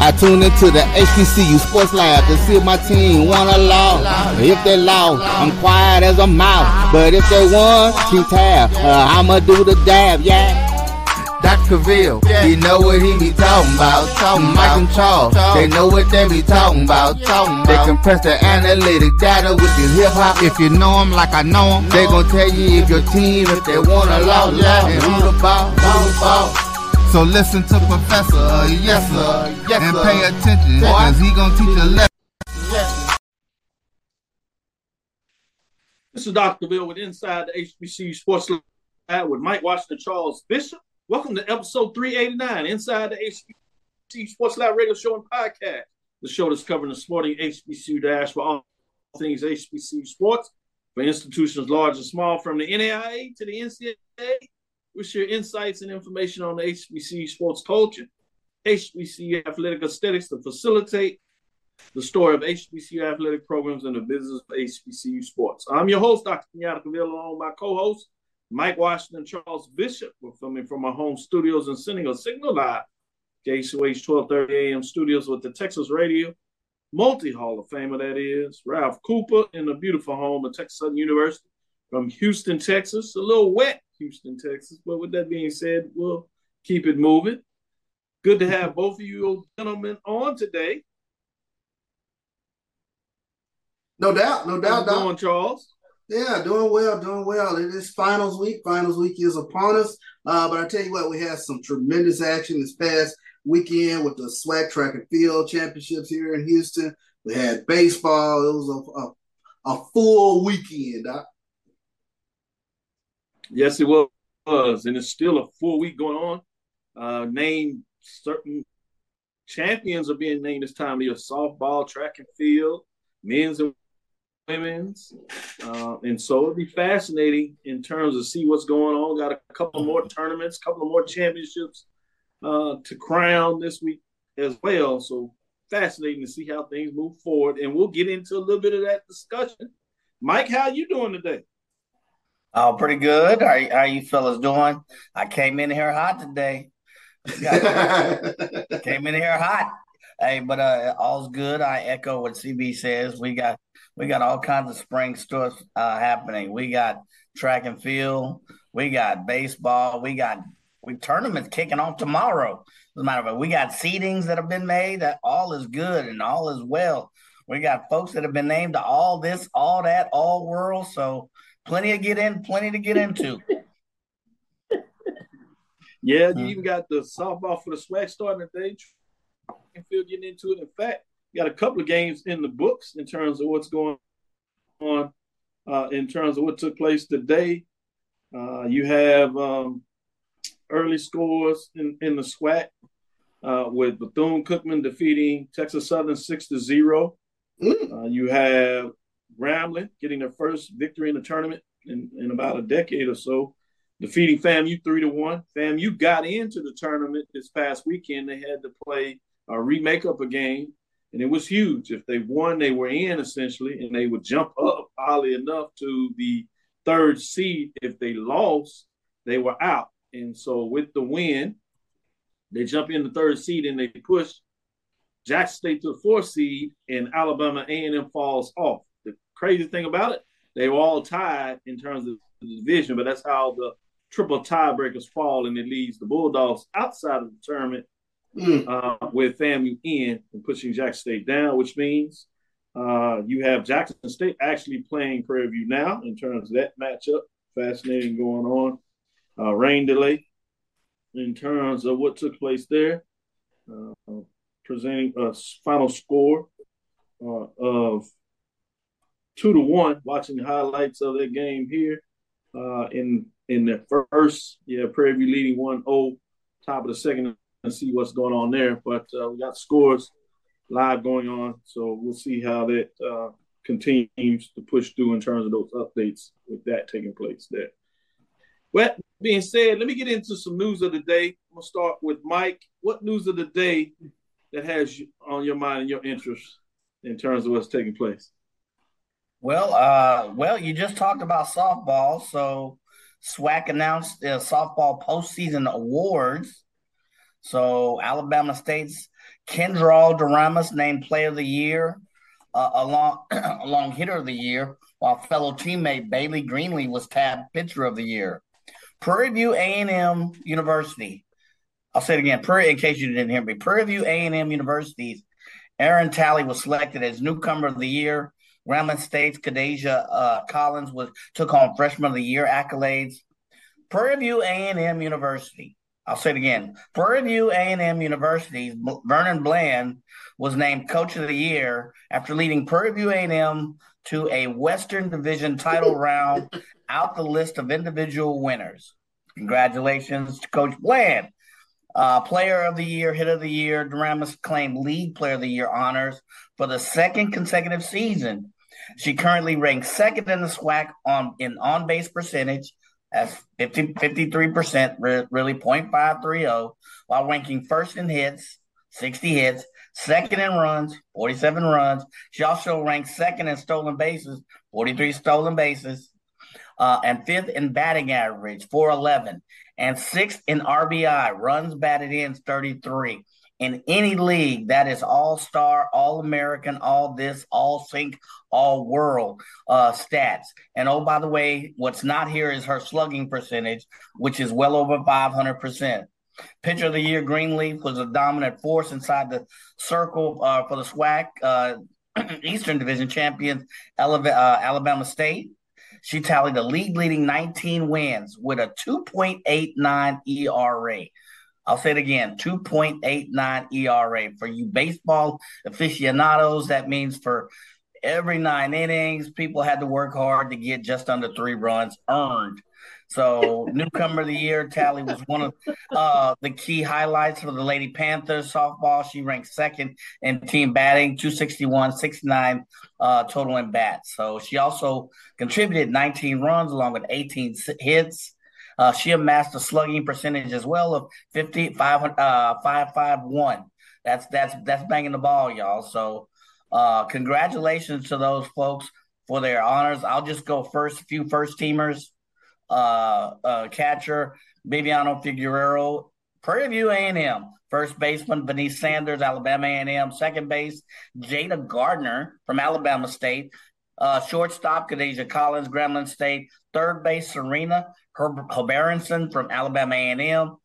Yeah. Yeah. I tune into the HBCU Sports Lab to see if my team won or lost. If they lost, I'm quiet as a mouse. But if they won, keep tab. Uh, I'ma do the dab, yeah. Dr. Cavil, he know what he be talking about. Talking Mike and Charles, they know what they be talking about. Talking They compress the analytic data with the hip hop. If you know them like I know them, they gon' tell you if your team, if they won or lost, and who the ball, who the ball. So listen to Professor, uh, yes sir, yes, and pay attention, cause he gonna teach a lesson. This is Dr. Bill with Inside the HBCU Sports Lab with Mike Washington Charles Bishop. Welcome to episode 389, Inside the HBCU Sports Lab radio show and podcast. The show that's covering the sporting HBCU dash for all things HBCU sports for institutions large and small, from the NAIA to the NCAA. We share insights and information on HBCU sports culture, HBCU athletic aesthetics to facilitate the story of HBCU athletic programs and the business of HBCU sports. I'm your host, Dr. Kenyatta Cavil, along with my co-host, Mike Washington Charles Bishop. We're filming from our home studios and sending a signal live. KCOH 1230 AM studios with the Texas Radio, multi-Hall of Famer that is, Ralph Cooper in the beautiful home of Texas Southern University from Houston, Texas. A little wet, Houston, Texas. But with that being said, we'll keep it moving. Good to have both of you gentlemen on today. No doubt, no doubt, How's going, Charles? Yeah, doing well, doing well. It is finals week. Finals week is upon us. Uh, but I tell you what, we had some tremendous action this past weekend with the SWAC track and field championships here in Houston. We had baseball. It was a, a, a full weekend. Doc. Yes, it was, and it's still a full week going on. Uh, name certain champions are being named this time of year: softball, track and field, men's and women's, uh, and so it'll be fascinating in terms of see what's going on. Got a couple more tournaments, couple more championships uh, to crown this week as well. So fascinating to see how things move forward, and we'll get into a little bit of that discussion. Mike, how you doing today? Oh, pretty good. How, how you fellas doing? I came in here hot today. Came in here hot. Hey, but uh, all's good. I echo what CB says. We got we got all kinds of spring stuff uh, happening. We got track and field. We got baseball. We got we tournaments kicking off tomorrow. As a matter of fact, we got seedings that have been made. That all is good and all is well. We got folks that have been named to all this, all that, all world. So plenty to get in, plenty to get into. Yeah, you even got the softball for the SWAC starting today. Field getting into it. In fact, you got a couple of games in the books in terms of what's going on, uh, in terms of what took place today. Uh, you have um, early scores in, in the SWAC uh, with Bethune Cookman defeating Texas Southern six to zero. Mm. Uh, you have Grambling getting their first victory in the tournament in, in about a decade or so, defeating FAMU three to one. FAMU got into the tournament this past weekend. They had to play a remake up a game, and it was huge. If they won, they were in essentially, and they would jump up oddly enough to the third seed. If they lost, they were out. And so with the win, they jump in the third seed and they push Jackson State to the fourth seed, and Alabama A&M falls off. Crazy thing about it, they were all tied in terms of the division, but that's how the triple tiebreakers fall, and it leaves the Bulldogs outside of the tournament Mm. uh, with FAMU in and pushing Jackson State down, which means uh, you have Jackson State actually playing Prairie View now in terms of that matchup. Fascinating going on. Uh, rain delay in terms of what took place there. Uh, presenting a final score uh, of two to one. Watching the highlights of that game here uh, in in the first, yeah, Prairie View leading 1-0, top of the second and see what's going on there. But uh, we got scores live going on, so we'll see how that uh, continues to push through in terms of those updates with that taking place there. Well, being said, let me get into some news of the day. I'm gonna start with Mike. What news of the day that has you on your mind and your interest in terms of what's taking place? Well, uh, well, you just talked about softball, so SWAC announced the softball postseason awards. So Alabama State's Kendral Doramus named Player of the Year, uh, along along Hitter of the Year, while fellow teammate Bailey Greenlee was tabbed Pitcher of the Year. Prairie View A&M University. I'll say it again. Prairie, in case you didn't hear me. Prairie View A&M University's Aaron Talley was selected as newcomer of the year. Grambling State's Kadasia uh, Collins was took home freshman of the year accolades. Prairie View A&M University. I'll say it again. Prairie View A&M University's Vernon Bland was named Coach of the Year after leading Prairie View A&M to a Western Division title round out the list of individual winners. Congratulations to Coach Bland. Uh, player of the Year, Hit of the Year, Doramus claimed League Player of the Year honors for the second consecutive season. She currently ranks second in the SWAC on in on base percentage 50, 53%, really 0.530, while ranking first in hits, 60 hits, second in runs, 47 runs. She also ranks second in stolen bases, 43 stolen bases, uh, and fifth in batting average, 411, and sixth in RBI, runs batted in, 33. In any league, that is all star, all American, all this, all sync, all world uh, stats. And oh, by the way, what's not here is her slugging percentage, which is well over 500%. Pitcher of the year, Greenleaf was a dominant force inside the circle uh, for the SWAC uh, Eastern Division champions, uh, Alabama State. She tallied a league leading 19 wins with a 2.89 ERA. I'll say it again 2.89 ERA. For you baseball aficionados, that means for every nine innings, people had to work hard to get just under three runs earned. So, newcomer of the year, Talley was one of uh, the key highlights for the Lady Panthers softball. She ranked second in team batting, 261, 69 uh, total in bats. So, she also contributed 19 runs along with 18 hits. Uh, she amassed a slugging percentage as well of 50, 5, uh, 551. That's that's that's banging the ball, y'all. So, uh, congratulations to those folks for their honors. I'll just go first. Few first teamers uh, uh, catcher Viviano Figueroa, Prairie View A&M. First baseman Venice Sanders, Alabama A&M. Second base Jada Gardner from Alabama State. Uh, shortstop Kadasia Collins, Grambling State. Third base Serena Herb- Herberenson from Alabama A&M.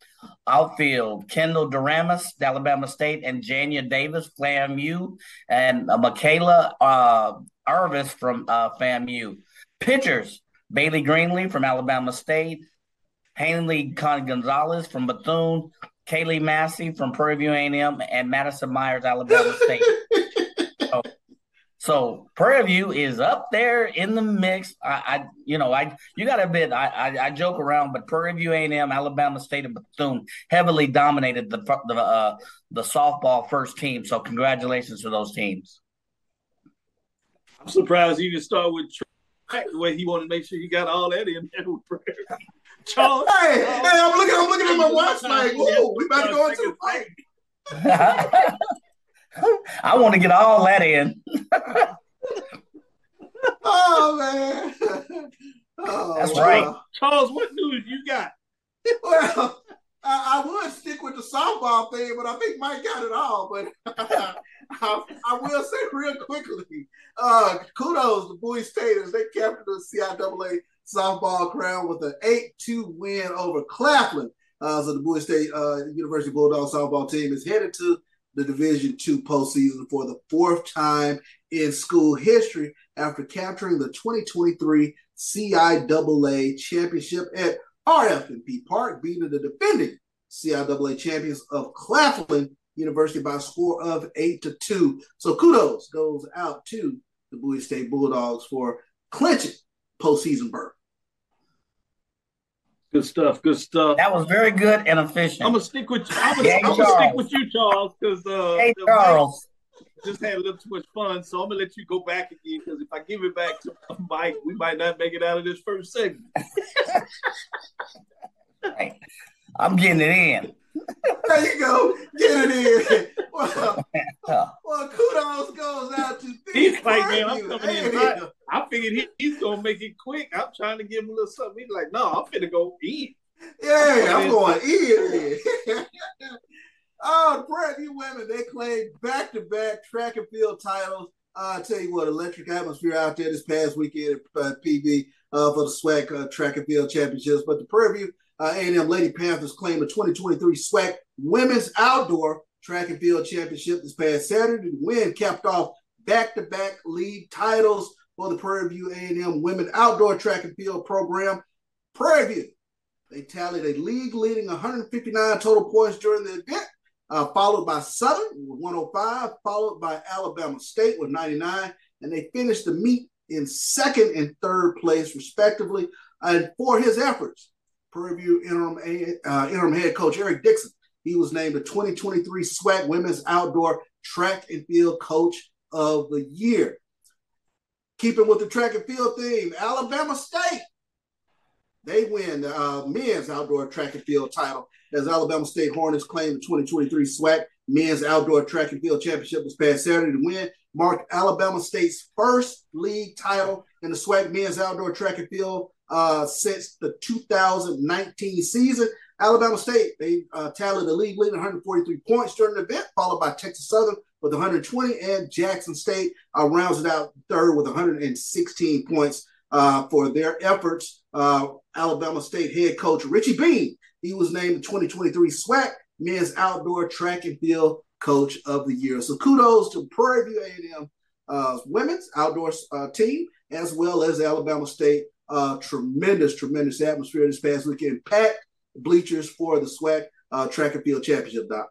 Outfield Kendall Doramus, Alabama State, and Jania Davis, FAMU, and uh, Michaela uh, Arvis from uh, FAMU. Pitchers Bailey Greenlee from Alabama State, Hanley Con Gonzalez from Bethune, Kaylee Massey from Prairie View A&M, and Madison Myers, Alabama State. so, so Prairie View is up there in the mix. I, I you know, I you got to admit, I, I, I joke around, but Prairie View A&M, Alabama State, and Bethune heavily dominated the the uh, the softball first team. So congratulations to those teams. I'm surprised you didn't start with the way he wanted to make sure he got all that in there with prayer. Charles, hey, hey, I'm looking, I'm looking at my watch like, whoa, we about to go into the fight. I want to get all that in. oh man. Oh, That's right. Charles, what news you got? Well, I, I, would stick with the softball thing, but I think Mike got it all. But I, I, will say real quickly, uh, kudos to Bowie Staters. They captured the CIAA softball crown with an 8-2 win over Claflin. Uh, so the Bowie State uh, University Bulldog softball team is headed to the Division two postseason for the fourth time in school history after capturing the 2023 CIAA championship at RF&P Park, beating the defending CIAA champions of Claflin University by a score of eight to two. So kudos goes out to the Bowie State Bulldogs for clinching postseason berth. Good stuff. Good stuff. That was very good and efficient. I'm gonna stick with you. I'm gonna, hey, I'm gonna stick with you, Charles, because uh, hey, Charles. just had a little too much fun. So I'm gonna let you go back again because if I give it back to Mike, we might not make it out of this first segment. Hey, I'm getting it in. There you go. Get it in. Well, well kudos goes out to He's like, man, I'm coming in. I figured he, he's gonna make it quick. I'm trying to give him a little something. He's like, no, I'm finna go eat. Yeah, I'm going in. oh, the Prairie View women, they claimed back-to-back track and field titles. Uh, I tell you what, electric atmosphere out there this past weekend at uh, PV uh, for the SWAC uh, track and field championships. But the Prairie View uh, A&M Lady Panthers claimed the 2023 SWAC Women's Outdoor Track and Field Championship this past Saturday. The win capped off back-to-back league titles for the Prairie View A&M Women Outdoor Track and Field program. Prairie View, they tallied a league-leading 159 total points during the event, uh, followed by Southern with 105, followed by Alabama State with 99, and they finished the meet in second and third place, respectively. And for his efforts, Prairie interim, uh, interim head coach Eric Dixon, he was named the 2023 SWAC Women's Outdoor Track and Field Coach of the Year. Keeping with the track and field theme, Alabama State, they win the uh, men's outdoor track and field title as Alabama State Hornets claim the 2023 SWAC men's outdoor track and field championship this past Saturday. The win marked Alabama State's first league title in the SWAC men's outdoor track and field uh, since the 2019 season. Alabama State, they uh, tallied the league leading 143 points during the event, followed by Texas Southern with 120, and Jackson State uh, rounds it out third with 116 points uh, for their efforts. Uh, Alabama State head coach Richie Bean, he was named the 2023 SWAC Men's Outdoor Track and Field Coach of the Year. So kudos to Prairie View A&M uh, women's outdoor uh, team as well as Alabama State uh, tremendous, tremendous atmosphere this past weekend. Packed bleachers for the SWAC uh, track and field championship, Doc.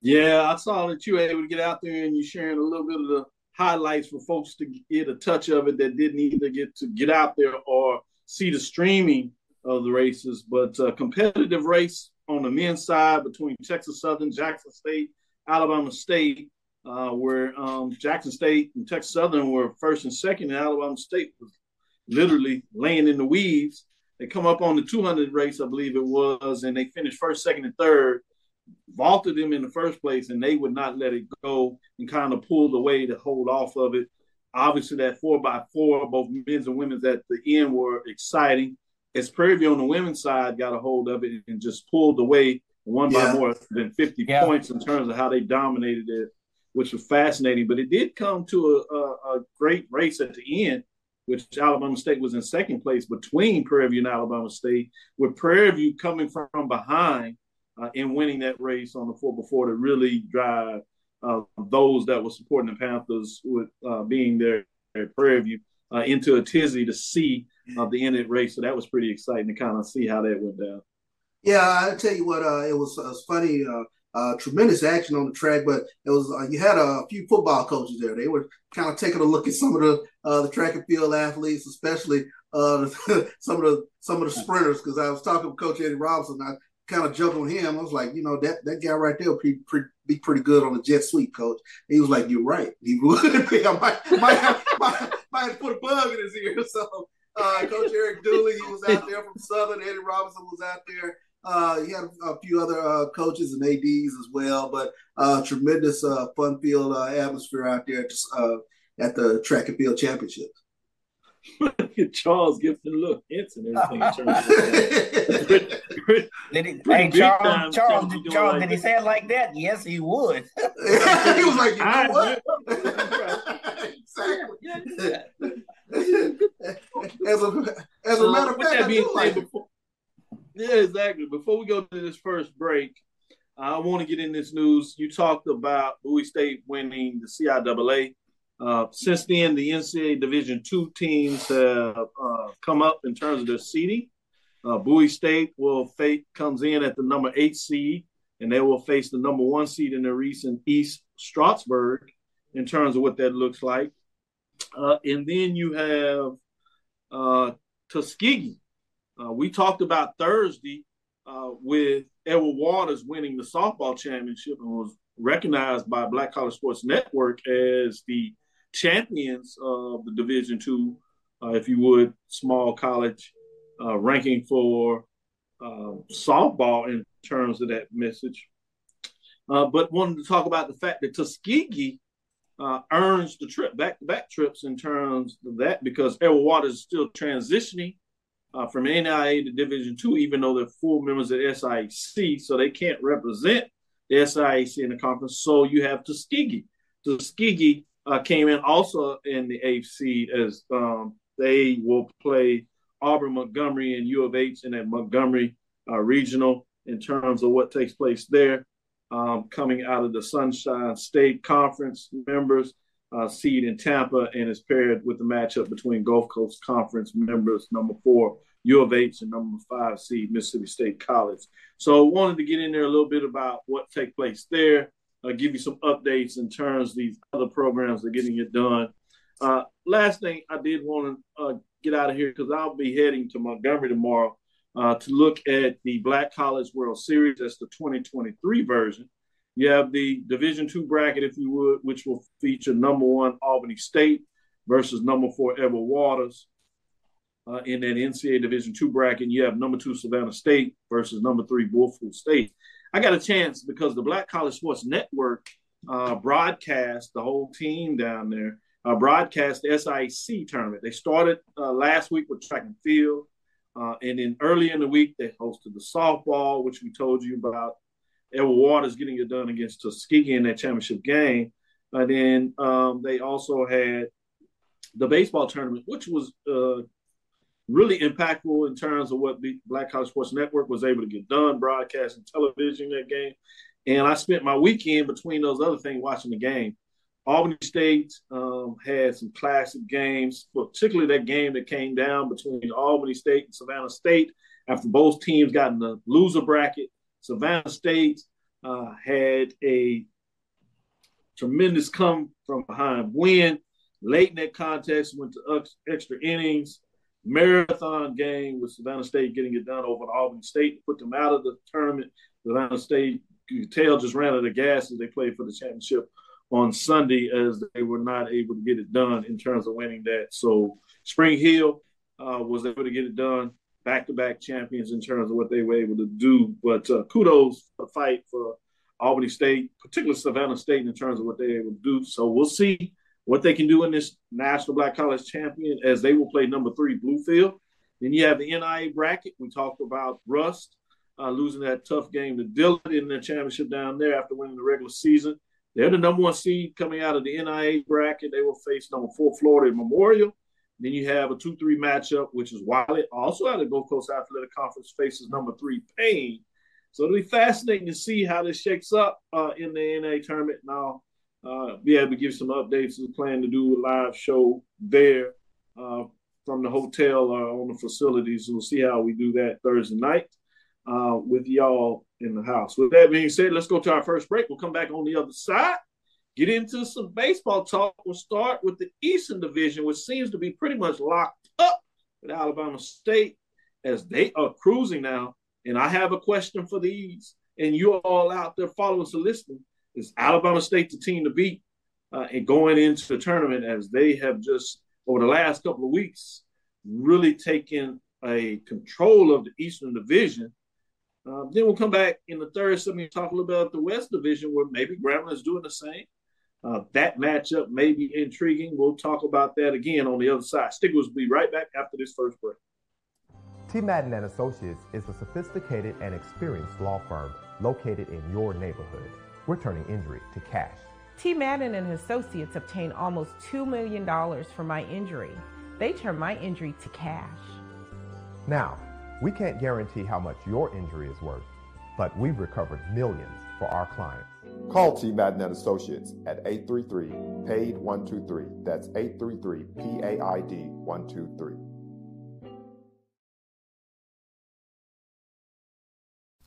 Yeah, I saw that you were able to get out there and you're sharing a little bit of the highlights for folks to get a touch of it that didn't either get to get out there or see the streaming of the races. But uh, competitive race on the men's side between Texas Southern, Jackson State, Alabama State, uh, where um, Jackson State and Texas Southern were first and second, and Alabama State was literally laying in the weeds. They come up on the 200 race, I believe it was, and they finished first, second, and third. Vaulted them in the first place, and they would not let it go and kind of pulled away to hold off of it. Obviously, that four by four, both men's and women's at the end were exciting. As Prairie View on the women's side got a hold of it and just pulled away, one yeah. by more than 50 yeah. points in terms of how they dominated it, which was fascinating. But it did come to a, a, a great race at the end which Alabama State was in second place between Prairie View and Alabama State, with Prairie View coming from behind uh, and winning that race on the four before to really drive uh, those that were supporting the Panthers with uh, being there at Prairie View uh, into a tizzy to see uh, the end of the race. So that was pretty exciting to kind of see how that went down. Yeah, I tell you what, uh, it was, it was funny uh, tremendous action on the track, but it was uh, you had a, few football coaches there. They were kind of taking a look at some of the uh, the track and field athletes, especially uh, some of the some of the sprinters. Because I was talking with Coach Eddie Robinson, I kind of jumped on him. I was like, you know, that that guy right there would be pretty, be pretty good on the jet sweep, coach. He was like, you're right. He would be. I might might have, might, might have put a bug in his ear. So. Uh, Coach Eric Dooley, he was out there from Southern. Eddie Robinson was out there. Uh, he had a few other uh, coaches and ads as well, but uh, tremendous uh, fun field uh, atmosphere out there uh, at the track and field championships. Look at Charles Gibson look hints and everything. did he, hey, Charles, Charles, did, Charles, like did he say it like that? Yes, he would. he was like, you know what? exactly. as a as a matter of fact, I do like before, yeah, exactly. Before we go to this first break, I want to get in this news. You talked about Bowie State winning the CIAA. Uh, since then, the NCAA Division two teams have uh, come up in terms of their seeding. Uh, Bowie State will face comes in at the number eight seed, and they will face the number one seed in the recent East Stroudsburg in terms of what that looks like. Uh, and then you have uh, Tuskegee uh, we talked about Thursday uh, with Edward Waters winning the softball championship and was recognized by Black College Sports Network as the champions of the Division Two, uh, if you would, small college uh, ranking for uh, softball in terms of that message. Uh, but wanted to talk about the fact that Tuskegee uh, earns the trip, back to back trips in terms of that, because Edward Waters is still transitioning uh, from NIA to Division Two, even though they're full members of SIAC, so they can't represent the SIAC in the conference. So you have Tuskegee. Tuskegee uh, came in also in the AFC as um, they will play Auburn, Montgomery, and U of H in that Montgomery uh, regional in terms of what takes place there. Um, coming out of the Sunshine State Conference members, uh, seed in Tampa, and is paired with the matchup between Gulf Coast Conference members, number four, U of H, and number five seed, Mississippi State College. So, wanted to get in there a little bit about what take place there, uh, give you some updates in terms of these other programs that are getting it done. Uh, last thing I did want to uh, get out of here because I'll be heading to Montgomery tomorrow uh, to look at the Black College World Series. That's the 2023 version. You have the Division two bracket, if you would, which will feature number one Albany State versus number four Edward Waters. Uh, in that NCAA Division two bracket, you have number two Savannah State versus number three Bluefield State. I got a chance because the Black College Sports Network uh, broadcast the whole team down there uh, broadcast the SIC tournament. They started uh, last week with track and field, uh, and then early in the week they hosted the softball, which we told you about. Edward Waters getting it done against Tuskegee in that championship game, and then um, they also had the baseball tournament, which was uh, really impactful in terms of what the Black College Sports Network was able to get done, broadcasting television that game. And I spent my weekend between those other things watching the game. Albany State um, had some classic games, particularly that game that came down between Albany State and Savannah State after both teams got in the loser bracket. Savannah State uh, had a tremendous come from behind win. Late in that contest, went to extra innings. Marathon game with Savannah State getting it done over Albany State, to put them out of the tournament. Savannah State, you tell, just ran out of gas as they played for the championship on Sunday as they were not able to get it done in terms of winning that. So Spring Hill uh, was able to get it done, back to back champions in terms of what they were able to do. But uh, kudos the fight for Albany State, particularly Savannah State, in terms of what they were able to do. So we'll see what they can do in this National Black College Champion as they will play number three Bluefield. Then you have the NIA bracket. We talked about Rust uh, losing that tough game to Dillard in the championship down there after winning the regular season. They're the number one seed coming out of the NIA bracket. They will face number four Florida Memorial. Then you have a 2 3 matchup, which is Wiley, also out of Gulf Coast Athletic Conference, faces number three Paine. So it'll be fascinating to see how this shakes up uh, in the NA tournament. Now, uh, be able to give some updates. We plan to do a live show there uh, from the hotel uh, on the facilities. We'll see how we do that Thursday night uh, with y'all in the house. With that being said, let's go to our first break. We'll come back on the other side, get into some baseball talk. We'll start with the Eastern Division, which seems to be pretty much locked up with Alabama State as they are cruising now. And I have a question for these, and you all out there following and listening. Is Alabama State the team to beat uh, and going into the tournament as they have just over the last couple of weeks really taken a control of the Eastern Division um, then we'll come back in the third segment and talk a little bit about the West Division, where maybe Grambling is doing the same. Uh, that matchup may be intriguing. We'll talk about that again on the other side. Stickers will be right back after this first break. T. Madden and Associates is a sophisticated and experienced law firm located in your neighborhood. We're turning injury to cash. T. Madden and Associates obtained almost $2 million for my injury. They turned my injury to cash. Now, we can't guarantee how much your injury is worth, but we've recovered millions for our clients. Call T. And Associates at 833 PAID 123. That's 833 PAID 123.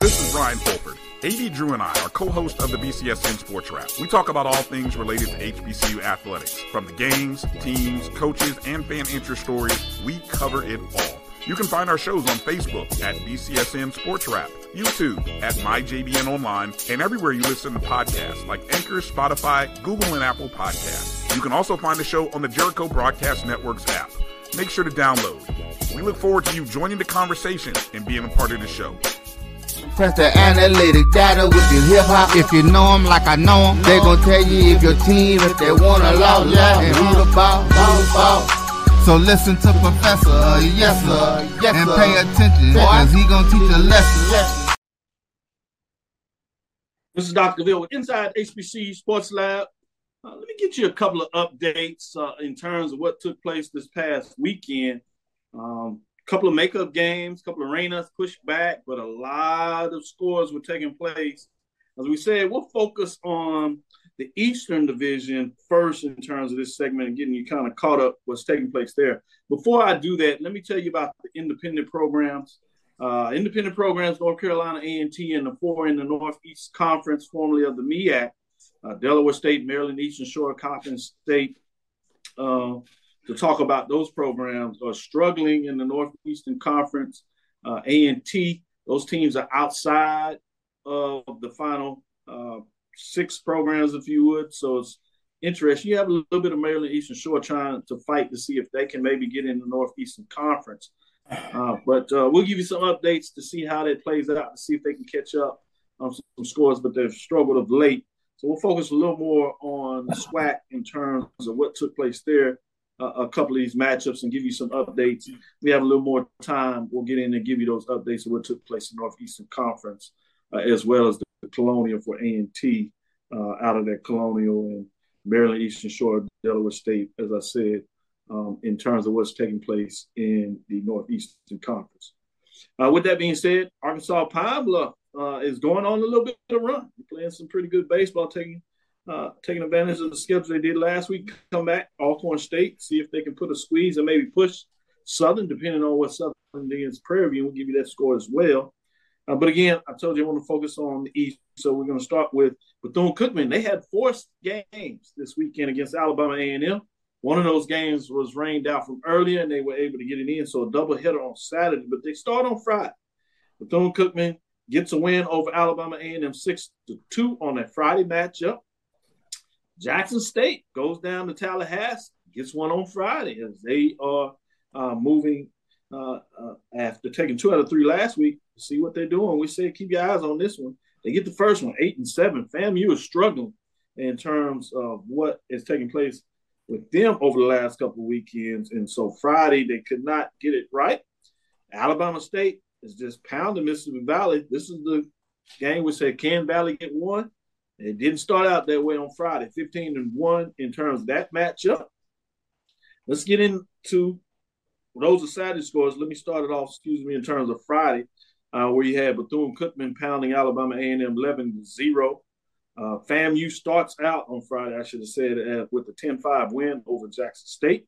This is Brian Fulford. AD Drew and I are co-hosts of the BCSN Sports Wrap. We talk about all things related to HBCU athletics, from the games, teams, coaches, and fan interest stories. We cover it all. You can find our shows on Facebook at BCSN Sports Wrap, YouTube at MyJBN Online, and everywhere you listen to podcasts like Anchor, Spotify, Google, and Apple Podcasts. You can also find the show on the Jericho Broadcast Network's app. make sure to download. We look forward to you joining the conversation and being a part of the show. Press the analytic data with your hip hop. If you know them like I know them, they gon' tell you if your team, if they wanna lose, yeah, and who the ball, ball. So listen to Professor, yes sir, yes, and pay attention, cause he gon' teach a lesson. This is Dr. Ville with Inside HBC Sports Lab. Uh, let me get you a couple of updates uh, in terms of what took place this past weekend. A um, couple of makeup games, a couple of arenas pushed back, but a lot of scores were taking place. As we said, we'll focus on the Eastern Division first in terms of this segment and getting you kind of caught up what's taking place there. Before I do that, let me tell you about the independent programs. Uh, independent programs, North Carolina A&T, and the four in the Northeast Conference, formerly of the MEAC, uh, Delaware State, Maryland Eastern Shore, Coppin State, uh, to talk about those programs are struggling in the Northeastern Conference. Uh, A&T, those teams are outside of the final uh, six programs, if you would. So it's interesting. You have a little bit of Maryland Eastern Shore trying to fight to see if they can maybe get in the Northeastern Conference. Uh, but uh, we'll give you some updates to see how that plays out, to see if they can catch up on some, some scores, but they've struggled of late. So we'll focus a little more on SWAC in terms of what took place there, uh, a couple of these matchups, and give you some updates. We have a little more time. We'll get in and give you those updates of what took place in Northeastern Conference, uh, as well as the, the Colonial for A and T uh, out of that Colonial and Maryland Eastern Shore, Delaware State, as I said um, in terms of what's taking place in the Northeastern Conference. Uh, with that being said, Arkansas Bluff uh, is going on a little bit of a run. Playing some pretty good baseball, taking uh, taking advantage of the schedule they did last week. Come back, Alcorn State, see if they can put a squeeze and maybe push Southern, depending on what Southern against Prairie View. We'll give you that score as well. Uh, but again, I told you I want to focus on the East, so we're going to start with Bethune Cookman. They had four games this weekend against Alabama A&M. One of those games was rained out from earlier, and they were able to get it in. So a double hitter on Saturday, but they start on Friday. Bethune Cookman gets a win over Alabama A&M six to two on that Friday matchup. Jackson State goes down to Tallahassee, gets one on Friday as they are uh, moving uh, uh, after taking two out of three last week. See what they're doing. We say keep your eyes on this one. They get the first one, eight and seven. FAMU is struggling in terms of what is taking place with them over the last couple of weekends. And so Friday, they could not get it right. Alabama State is just pounding Mississippi Valley. This is the game we said, can Valley get one? It didn't start out that way on Friday, 15 and 1 in terms of that matchup. Let's get into those are Saturday scores. Let me start it off, excuse me, in terms of Friday, uh, where you had Bethune Cookman pounding Alabama A&M 11 0. Uh, FAMU starts out on Friday, I should have said, with a 10 5 win over Jackson State.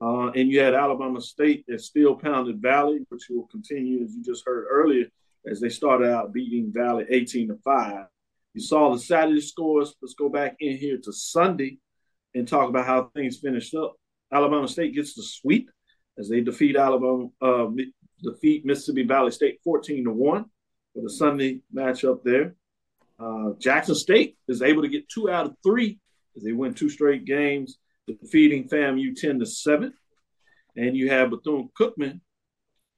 Uh, and you had Alabama State that still pounded Valley, which will continue, as you just heard earlier, as they started out beating Valley 18 to 5. You saw the Saturday scores. Let's go back in here to Sunday and talk about how things finished up. Alabama State gets the sweep as they defeat Alabama, uh, defeat Mississippi Valley State 14 to 1 for the Sunday matchup there. Uh, Jackson State is able to get two out of three as they win two straight games, defeating FAMU 10 to 7. And you have Bethune Cookman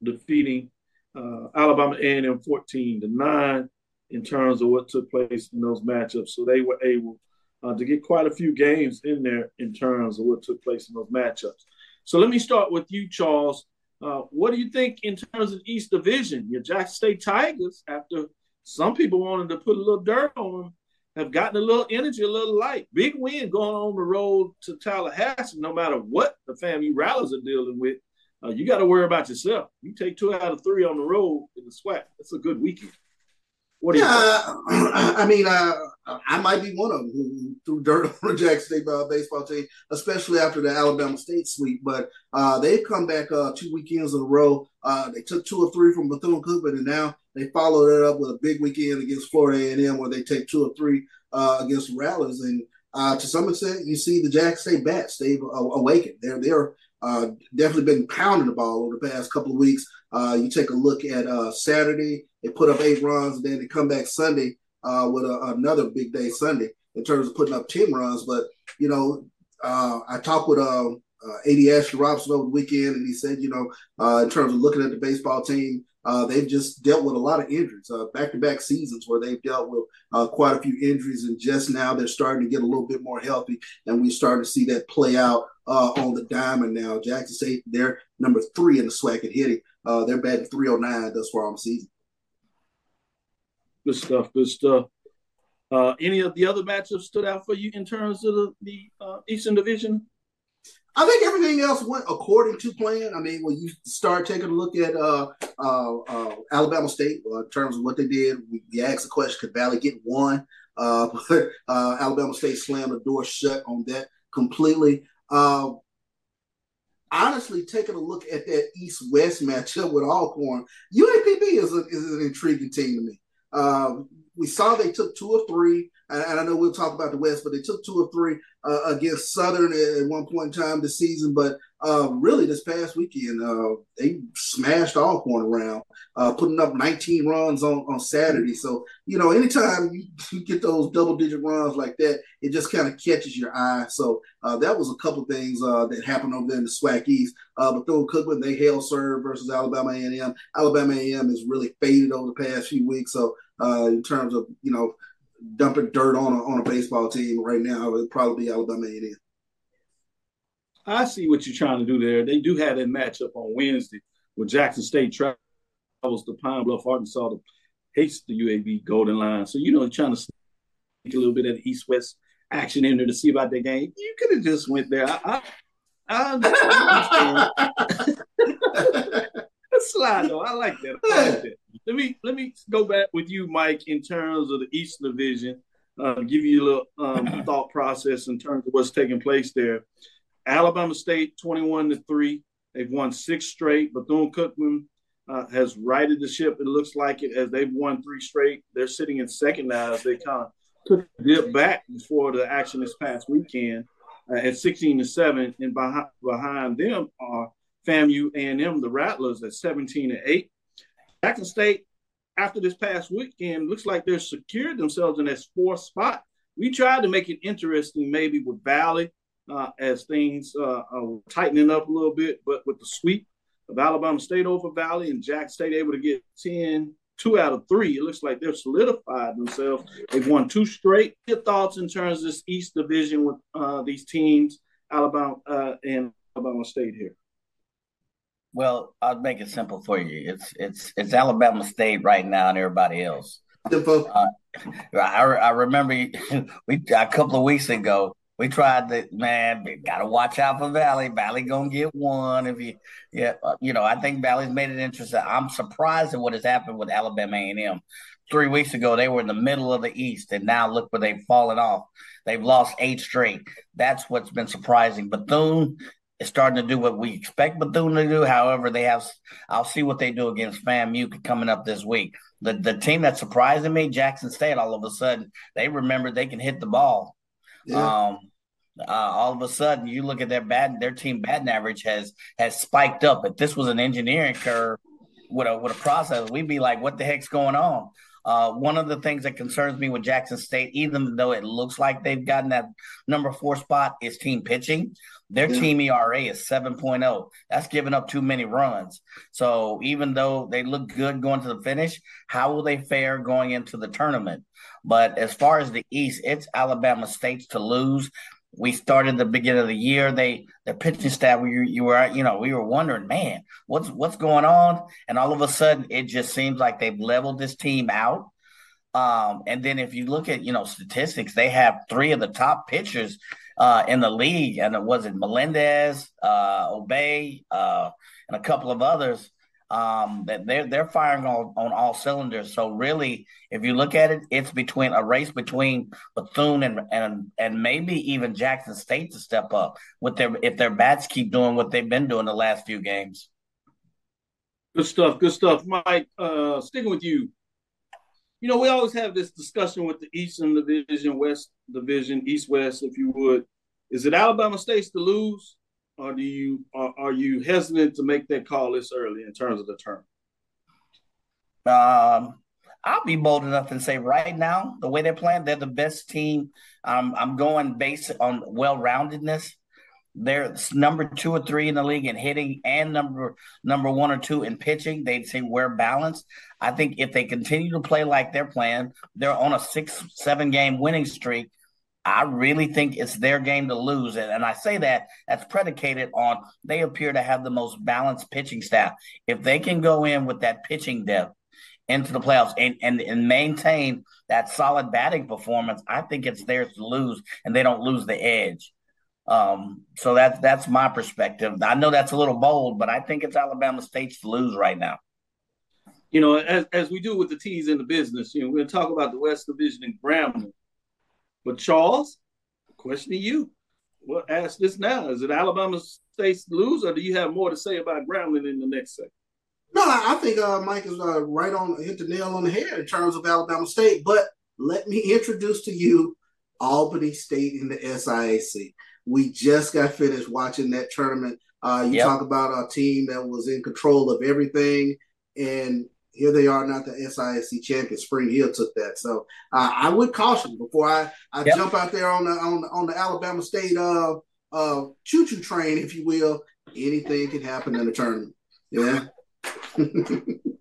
defeating uh, Alabama A&M 14 to 9 in terms of what took place in those matchups. So they were able uh, to get quite a few games in there in terms of what took place in those matchups. So let me start with you, Charles. Uh, what do you think in terms of East Division? Your Jackson State Tigers, after – some people wanted to put a little dirt on them, have gotten a little energy, a little light. Big win going on the road to Tallahassee, no matter what the family rallies are dealing with. Uh, you got to worry about yourself. You take two out of three on the road in the SWAC. That's a good weekend. What do you? Yeah, I mean, uh, I might be one of them who threw dirt on the Jackson State uh, baseball team, especially after the Alabama State sweep. But uh, they've come back uh, two weekends in a row. Uh, they took two or three from Bethune Cookman, and now they followed it up with a big weekend against Florida A&M, where they take two or three uh, against Rallies. And uh, to some extent, you see the Jackson State bats they've uh, awakened. They're they're uh, definitely been pounding the ball over the past couple of weeks. Uh, you take a look at uh, Saturday, they put up eight runs, and then they come back Sunday with a, another big day Sunday in terms of putting up ten runs. But you know, I talked with um, uh, AD Ashley over the weekend, and he said, you know, uh, in terms of looking at the baseball team, uh, they've just dealt with a lot of injuries, back to back seasons where they've dealt with uh, quite a few injuries. And just now they're starting to get a little bit more healthy. And we starting to see that play out uh, on the diamond now. Jackson State, they're number three in the SWAC at hitting. Uh, they're batting 309 thus far on the season. Good stuff. Good stuff. Uh, any of the other matchups stood out for you in terms of the, the uh, Eastern Division? I think everything else went according to plan. I mean, when you start taking a look at uh, uh, uh, Alabama State uh, in terms of what they did, we, asked the question: Could Valley get one? But Alabama State slammed the door shut on that completely. honestly, taking a look at that East-West matchup with Alcorn, UAPB is, a, is an intriguing team to me. We saw they took two or three and I know we'll talk about the West, but they took two or three uh, against Southern at one point in time this season. But uh, really, this past weekend, uh, they smashed all Alcorn around, uh, putting up 19 runs on, on Saturday. So, you know, anytime you, you get those double digit runs like that, it just kind of catches your eye. So, uh, that was a couple things uh, that happened over there in the SWAC East. Uh, Bethune Cookman, they held serve versus Alabama A&M. Alabama A&M has really faded over the past few weeks. So, Uh, in terms of, you know, dumping dirt on a, on a baseball team right now, it would probably be Alabama A&M. I see what you're trying to do there. They do have that matchup on Wednesday with Jackson State travels to Pine Bluff, Arkansas to face the UAB Golden Line. So, you know, trying to sneak a little bit of the East-West action in there to see about the game. You could have just went there. I, I, I slide though. I like that. I like that. Let me let me go back with you, Mike, in terms of the Eastern Division. Uh, give you a little um, thought process in terms of what's taking place there. Alabama State, twenty-one to three. They've won six straight. Bethune Cookman uh, has righted the ship. It looks like it as they've won three straight. They're sitting in second now as they kind of took a dip back before the action this past weekend uh, at 16 to 7. And behind, behind them are FAMU A&M, the Rattlers, at 17 to 8. Jackson State, after this past weekend, looks like they're secured themselves in that fourth spot. We tried to make it interesting, maybe with Valley, uh, as things uh, are tightening up a little bit, but with the sweep of Alabama State over Valley and Jack State able to get 10, two out of three, it looks like they've solidified themselves. They've won two straight. Your thoughts in terms of this East Division with uh, these teams, Alabama uh, and Alabama State here? Well, I'll make it simple for you. It's it's it's Alabama State right now, and everybody else. Uh, I I remember we a couple of weeks ago we tried to man gotta watch out for Valley. Valley gonna get one if you yeah uh, you know I think Valley's made it interesting. I'm surprised at what has happened with Alabama A&M. Three weeks ago they were in the middle of the East, and now look where they've fallen off. They've lost eight straight. That's what's been surprising. Bethune is starting to do what we expect Bethune to do. However, they have. I'll see what they do against FAMU coming up this week. The the team that's surprising me, Jackson State, all of a sudden they remember they can hit the ball. Yeah. Um, uh, all of a sudden, you look at their bad their team batting average has has spiked up. If this was an engineering curve with a with a process, we'd be like, what the heck's going on? Uh, one of the things that concerns me with Jackson State, even though it looks like they've gotten that number four spot, is team pitching. Their yeah. team ERA is 7.0. That's giving up too many runs. So even though they look good going to the finish, how will they fare going into the tournament? But as far as the East, it's Alabama State's to lose. We started the beginning of the year. They the pitching staff. We you were you know we were wondering, man, what's what's going on? And all of a sudden, it just seems like they've leveled this team out. Um, and then if you look at you know statistics, they have three of the top pitchers uh, in the league, and it was it Melendez, uh, Obey, uh, and a couple of others. Um, that they're they're firing on, on all cylinders. So really, if you look at it, it's between a race between Bethune and and and maybe even Jackson State to step up with their if their bats keep doing what they've been doing the last few games. Good stuff. Good stuff, Mike. Uh, sticking with you. You know, we always have this discussion with the Eastern Division, West Division, East West, if you would. Is it Alabama State's to lose? or do you are, are you hesitant to make that call this early in terms of the term? Um, I'll be bold enough and say right now, the way they're playing, they're the best team. Um, I'm going based on well roundedness. They're number two or three in the league in hitting and number number one or two in pitching. They'd say we're balanced. I think if they continue to play like they're playing, they're on a six, seven game winning streak. I really think it's their game to lose. And, I say that that's predicated on they appear to have the most balanced pitching staff. If they can go in with that pitching depth into the playoffs and, and, and maintain that solid batting performance, I think it's theirs to lose and they don't lose the edge. Um, so that's that's my perspective. I know that's a little bold, but I think it's Alabama State's to lose right now. You know, as, as we do with the T's in the business, you know, we're going to talk about the West Division and Grambling. But Charles, question to you. Well, ask this now: Is it Alabama State's lose, or do you have more to say about Grambling in the next segment? No, I think uh, Mike is uh, right on, hit the nail on the head in terms of Alabama State. But let me introduce to you Albany State in the SIAC. We just got finished watching that tournament. Uh, you yep. talk about a team that was in control of everything, and here they are, not the SIAC champion. Spring Hill took that, so uh, I would caution before I, I yep. jump out there on the on the, on the Alabama State uh uh choo choo train, if you will. Anything can happen in the tournament. Yeah.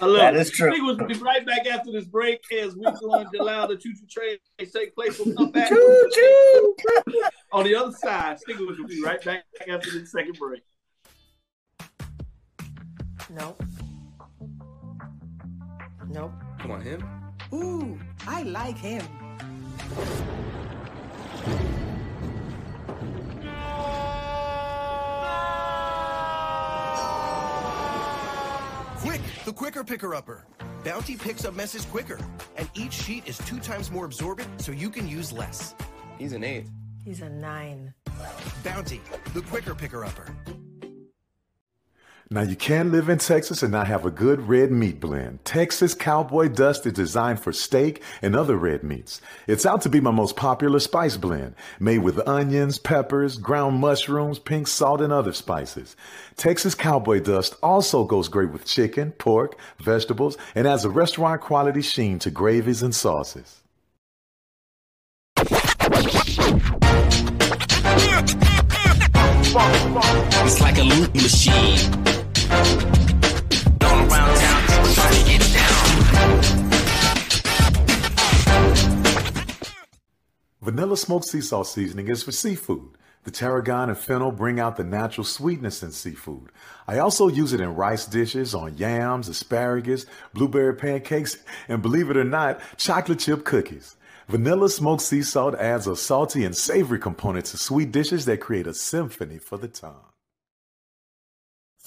Hello. That is true. We will be right back after this break as we're going to allow the choo choo train to take place. We'll come back choo choo on the other side. Stick with us. We'll be right back after this second break. Nope. Nope. Come on, him? Ooh, I like him. The quicker picker upper. Bounty picks up messes quicker, and each sheet is two times more absorbent, so you can use less. He's an eight. He's a nine. Bounty, the quicker picker upper. Now, you can live in Texas and not have a good red meat blend. Texas Cowboy Dust is designed for steak and other red meats. It's out to be my most popular spice blend, made with onions, peppers, ground mushrooms, pink salt, and other spices. Texas Cowboy Dust also goes great with chicken, pork, vegetables, and adds a restaurant quality sheen to gravies and sauces. It's like a loot machine. Vanilla smoked sea salt seasoning is for seafood. The tarragon and fennel bring out the natural sweetness in seafood. I also use it in rice dishes, on yams, asparagus, blueberry pancakes, and believe it or not, chocolate chip cookies. Vanilla smoked sea salt adds a salty and savory component to sweet dishes that create a symphony for the tongue.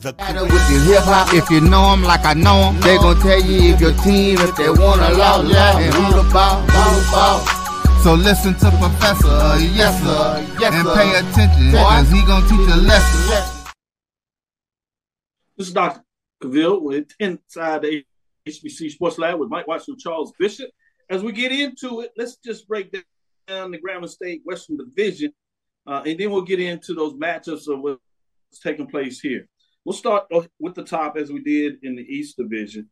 The matter with your hip hop, if you know them like I know them, they gon' tell you if your team, if they wanna law, and who the ball, who the ball. So listen to Professor, yes sir, yes, and pay attention, cause he gonna teach a lesson. This is Dr. Cavil with Inside the HBC Sports Lab with Mike Washington and Charles Bishop. As we get into it, let's just break down the Grambling State Western Division, uh, and then we'll get into those matchups of what's taking place here. We'll start with the top as we did in the East Division.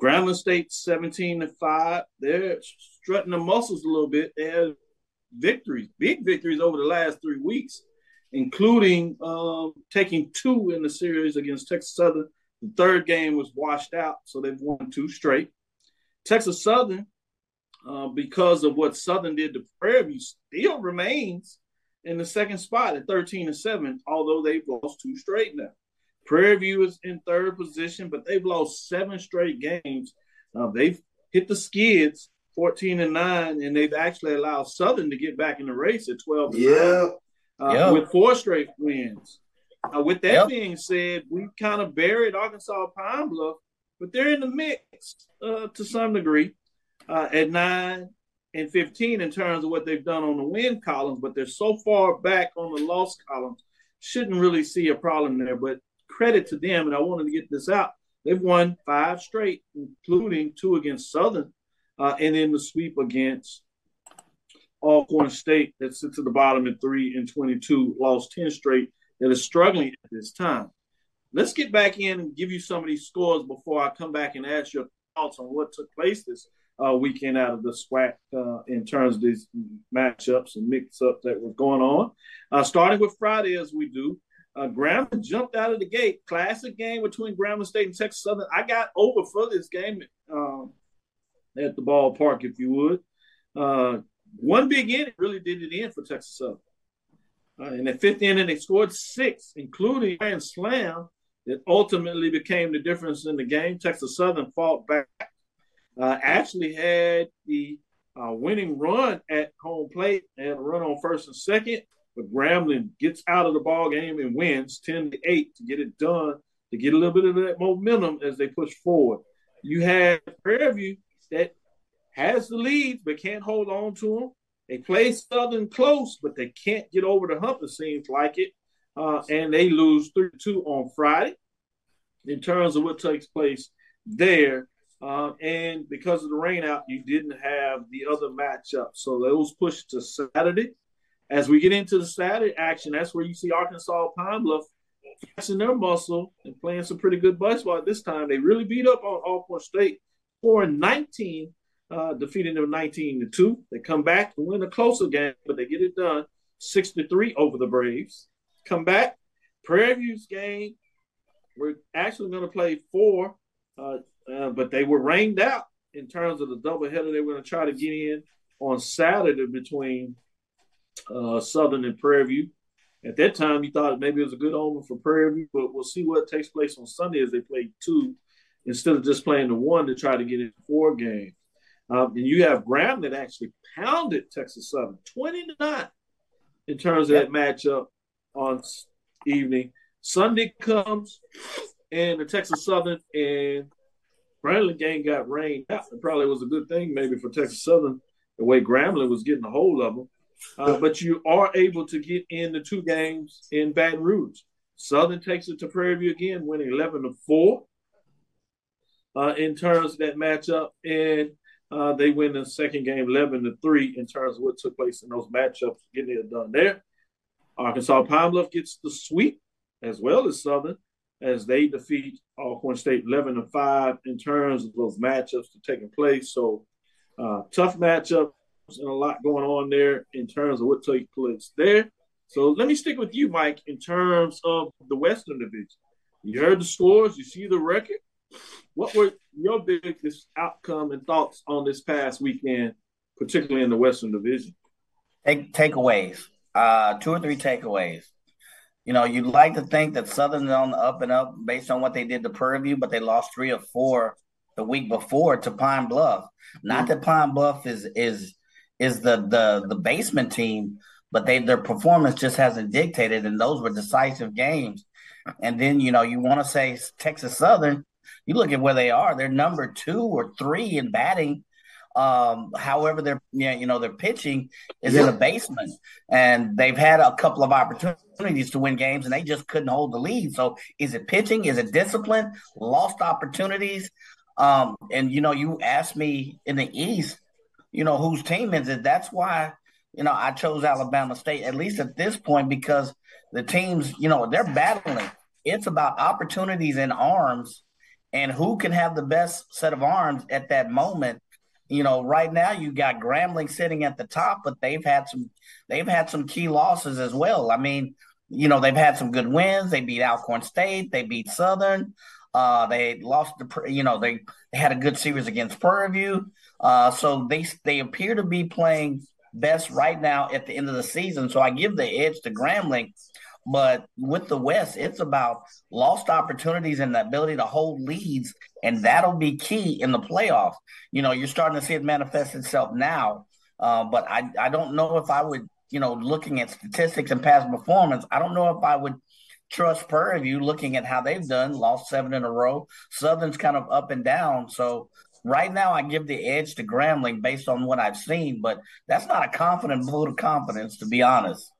Grambling State 17 to 5. They're strutting the muscles a little bit. They had victories, big victories over the last three weeks, including um, taking two in the series against Texas Southern. The third game was washed out, so they've won two straight. Texas Southern, uh, because of what Southern did to Prairie View, still remains in the second spot at 13 and 7, although they've lost two straight now. Prairie View is in third position, but they've lost seven straight games. Uh, they've hit the skids 14 and 9, and they've actually allowed Southern to get back in the race at 12 and yeah. Uh, yep. with four straight wins. Uh, with that yep. being said, we kind of buried Arkansas Pine Bluff, but they're in the mix uh, to some degree uh, at nine and 15 in terms of what they've done on the win columns, but they're so far back on the loss columns, shouldn't really see a problem there. But credit to them, and I wanted to get this out. They've won five straight, including two against Southern, uh, and then the sweep against Alcorn State that sits at the bottom at three and 22, lost 10 straight, that is struggling at this time. Let's get back in and give you some of these scores before I come back and ask your thoughts on what took place this uh, weekend out of the SWAC uh, in terms of these matchups and mix-ups that were going on. Uh, starting with Friday, as we do, uh, jumped out of the gate. Classic game between Grambling State and Texas Southern. I got over for this game um, at the ballpark, if you would. Uh, one big inning really did it in for Texas Southern. Uh, in the fifth inning, they scored six, including a grand slam that ultimately became the difference in the game. Texas Southern fought back uh, actually had the uh, winning run at home plate and a run on first and second, but Grambling gets out of the ball game and wins 10 to 8 to get it done, to get a little bit of that momentum as they push forward. You have Prairie View that has the lead but can't hold on to them. They play Southern close, but they can't get over the hump, it seems like it. Uh, and they lose 3 2 on Friday in terms of what takes place there. Uh, and because of the rain out, you didn't have the other matchup. So those pushed to Saturday. As we get into the Saturday action, that's where you see Arkansas Pine Bluff flexing their muscle and playing some pretty good baseball at this time. They really beat up on Alcorn State for 19, uh, defeating them 19 to 2. They come back and win a closer game, but they get it done 6 to 3 over the Braves. Come back. Prairie View's game, we're actually going to play four uh, uh, but they were rained out in terms of the doubleheader they were going to try to get in on Saturday between uh, Southern and Prairie View. At that time, you thought maybe it was a good omen for Prairie View, but we'll see what takes place on Sunday as they play two instead of just playing the one to try to get in four games. Um, and you have Graham that actually pounded Texas Southern 20 to 9 in terms of that matchup on evening. Sunday comes, and the Texas Southern and Grambling game got rained out. It probably was a good thing maybe for Texas Southern the way Grambling was getting a hold of them. Uh, but you are able to get in the two games in Baton Rouge. Southern takes it to Prairie View again, winning 11 to 4 uh, in terms of that matchup. And uh, they win the second game 11 to 3 in terms of what took place in those matchups, getting it done there. Arkansas Pine Bluff gets the sweep as well as Southern as they defeat Alcorn State 11 to 5 in terms of those matchups taking place. So, uh, tough matchups and a lot going on there in terms of what takes place there. So, let me stick with you, Mike, in terms of the Western Division. You heard the scores, you see the record. What were your biggest outcome and thoughts on this past weekend, particularly in the Western Division? Take takeaways. Uh, two or three takeaways you know, you'd like to think that Southern's on the up and up based on what they did to Prairie View, but they lost three or four the week before to Pine Bluff. Not that Pine Bluff is is is the the the basement team, but they their performance just hasn't dictated, and those were decisive games. And then you know you want to say Texas Southern, you look at where they are; they're number two or three in batting um, however they're you know their pitching is yeah. in the basement, and they've had a couple of opportunities to win games, and they just couldn't hold the lead. So, is it pitching? Is it discipline? Lost opportunities? Um, and you know, you asked me in the East, you know, whose team is it? That's why you know I chose Alabama State at least at this point because the teams, you know, they're battling. It's about opportunities and arms and who can have the best set of arms at that moment you know, right now you got Grambling sitting at the top, but they've had some they've had some key losses as well. I mean, you know, they've had some good wins. They beat Alcorn State, they beat Southern. Uh, they lost the, you know, they, they had a good series against Prairie View. Uh, so they they appear to be playing best right now at the end of the season. So I give the edge to Grambling. But with the West, it's about lost opportunities and the ability to hold leads, and that'll be key in the playoffs. You know, you're starting to see it manifest itself now, uh, but I, I don't know if I would, you know, looking at statistics and past performance, I don't know if I would trust Prairie View looking at how they've done, lost seven in a row. Southern's kind of up and down. So right now I give the edge to Grambling based on what I've seen, but that's not a confident vote of confidence, to be honest.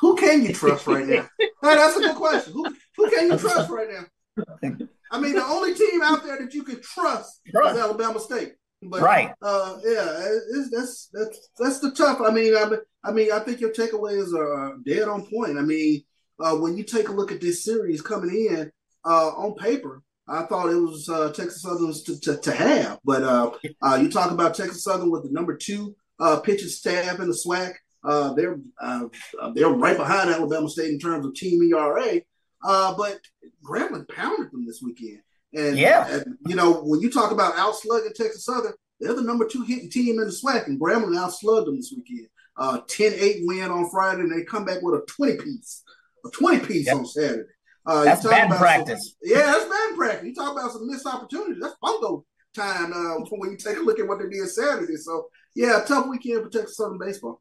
Who can you trust right now? hey, that's a good question. Who who can you trust right now? I mean, the only team out there that you can trust right. is Alabama State. But, right. Uh, yeah, that's that's that's the tough. I mean, I, I mean, I think your takeaways are dead on point. I mean, uh, when you take a look at this series coming in uh, on paper, I thought it was uh, Texas Southern's to, to, to, have. But uh, uh, you talk about Texas Southern with the number two uh, pitching staff in the SWAC. Uh, they're uh, they're right behind Alabama State in terms of team ERA. but Grambling pounded them this weekend. And, yeah, and, you know when you talk about outslugging Texas Southern, they're the number two hitting team in the SWAC, and Grambling outslugged them this weekend. 10-8 win on Friday, and they come back with a 20 piece, a 20 piece yep. on Saturday. Uh, that's bad practice. Some, yeah, that's bad practice. You talk about some missed opportunities. That's bungo time uh, when you take a look at what they did Saturday. So yeah, tough weekend for Texas Southern baseball.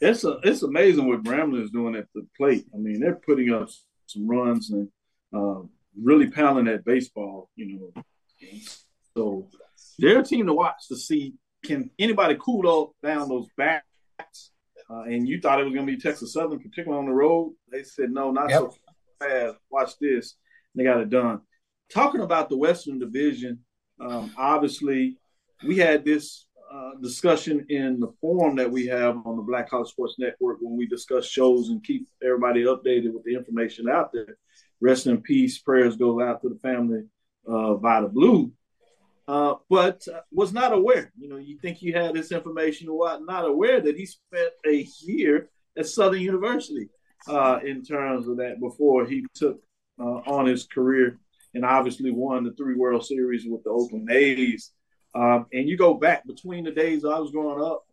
It's a, it's amazing what Grambling is doing at the plate. I mean, they're putting up some runs and uh, really pounding that baseball. You know, so they're a team to watch to see can anybody cool down those bats uh, and you thought it was going to be Texas Southern, particularly on the road. They said, no, not yep. so fast. Watch this. They got it done. Talking about the Western Division, um, obviously, we had this uh, discussion in the forum that we have on the Black College Sports Network when we discuss shows and keep everybody updated with the information out there. Rest in peace. Prayers go out to the family uh, the Blue. Uh, but uh, was not aware. You know, you think you had this information, what? Not aware that he spent a year at Southern University uh, in terms of that before he took uh, on his career, and obviously won the three World Series with the Oakland A's. Um, and you go back between the days I was growing up,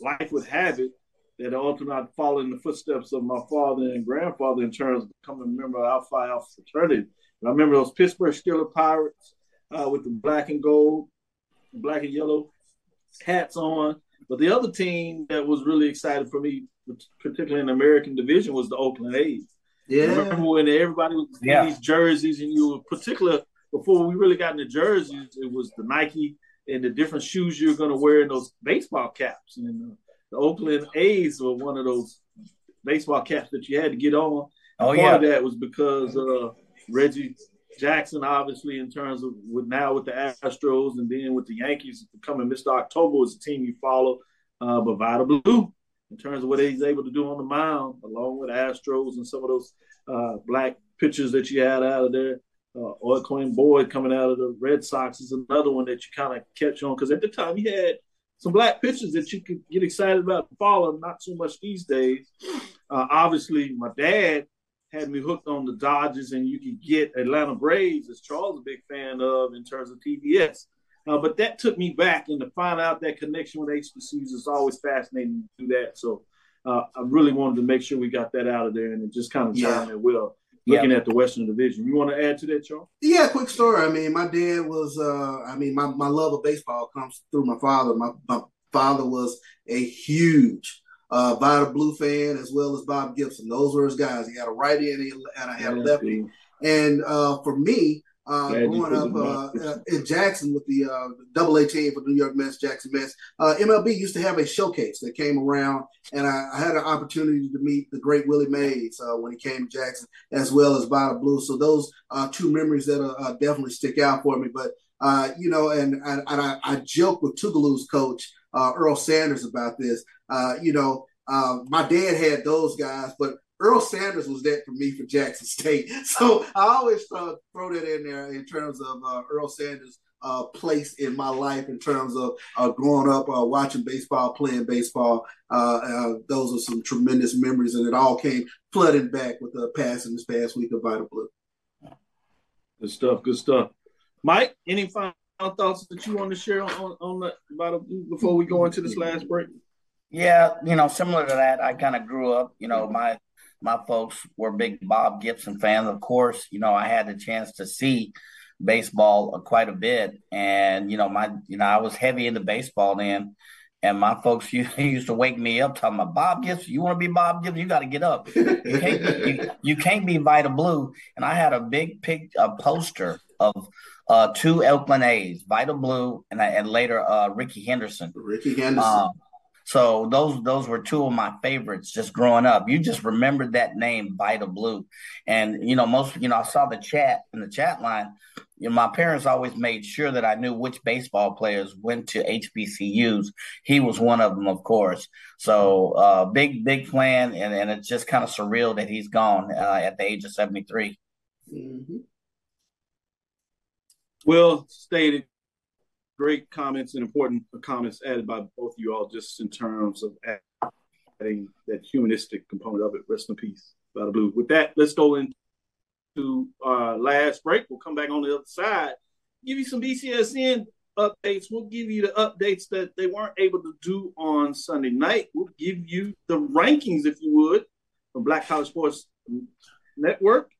life would have it that ultimately I'd follow in the footsteps of my father and grandfather in terms of becoming a member of Alpha Alpha fraternity. And I remember those Pittsburgh Steelers Pirates uh, with the black and gold, black and yellow hats on. But the other team that was really excited for me, particularly in the American division, was the Oakland A's. Yeah. Remember when everybody was yeah. these jerseys, and you were particular before we really got into jerseys, it was the Nike and the different shoes you're going to wear in those baseball caps. And the Oakland A's were one of those baseball caps that you had to get on. Oh, Part yeah. of that was because uh, Reggie Jackson, obviously, in terms of with now with the Astros and then with the Yankees coming Mr. October is a team you follow. Uh, but Vida Blue, in terms of what he's able to do on the mound, along with Astros and some of those uh, black pitchers that you had out of there. Uh, Oil Can Boyd coming out of the Red Sox is another one that you kind of catch on because at the time you had some black pitchers that you could get excited about following, not so much these days. Uh, obviously, my dad had me hooked on the Dodgers, and you could get Atlanta Braves, as Charles is a big fan of in terms of TBS. Uh, but that took me back, and to find out that connection with HBCUs is always fascinating to do that. So uh, I really wanted to make sure we got that out of there, and it just kind of yeah. timed it well. Looking yeah. at the Western Division, you want to add to that, Charles? Yeah, quick story. I mean, my dad was. Uh, I mean, my, my love of baseball comes through my father. My, my father was a huge uh, Vida Blue fan as well as Bob Gibson. Those were his guys. He had a righty and, and I had a lefty. And uh, for me, uh, growing up uh, uh, in Jackson with the uh, double A team for New York Mets, Jackson Mets, uh, MLB used to have a showcase that came around, and I, I had an opportunity to meet the great Willie Mays uh, when he came to Jackson, as well as Vida Blue. So those are two memories that uh, definitely stick out for me. But uh, you know, and, and, and I, I joke with Tougaloo's coach uh, Earl Sanders about this. Uh, you know, uh, my dad had those guys, but Earl Sanders was that for me for Jackson State. So I always uh, throw that in there in terms of uh, Earl Sanders' uh, place in my life in terms of uh, growing up, watching baseball, playing baseball. Those are some tremendous memories, and it all came flooding back with the passing this past week of Vida Blue. Good stuff. Good stuff. Mike, any final thoughts that you want to share on, on, the Blue before we go into this last break? Yeah, you know, similar to that, I kind of grew up. You know, my my folks were big Bob Gibson fans. Of course, you know, I had the chance to see baseball quite a bit, and you know, my you know, I was heavy into baseball then. And my folks used, used to wake me up talking about Bob Gibson. You want to be Bob Gibson? You got to get up. You can't, you, you, can't be Vida Blue. And I had a big pic, a poster of uh, two Oakland A's, Vida Blue and and later uh, Rickey Henderson. Rickey Henderson. Uh, so those those were two of my favorites just growing up. You just remembered that name, Vida Blue, and you know most you know I saw the chat in the chat line. You know, my parents always made sure that I knew which baseball players went to HBCUs. He was one of them, of course. So uh, big big fan, and, and it's just kind of surreal that he's gone uh, at the age of seventy three. Mm-hmm. Well stated great comments and important comments added by both of you all just in terms of adding that humanistic component of it. Rest in peace, Vida Blue. With that, let's go into our last break. We'll come back on the other side, give you some BCSN updates. We'll give you the updates that they weren't able to do on Sunday night. We'll give you the rankings, if you would, from Black College Sports Network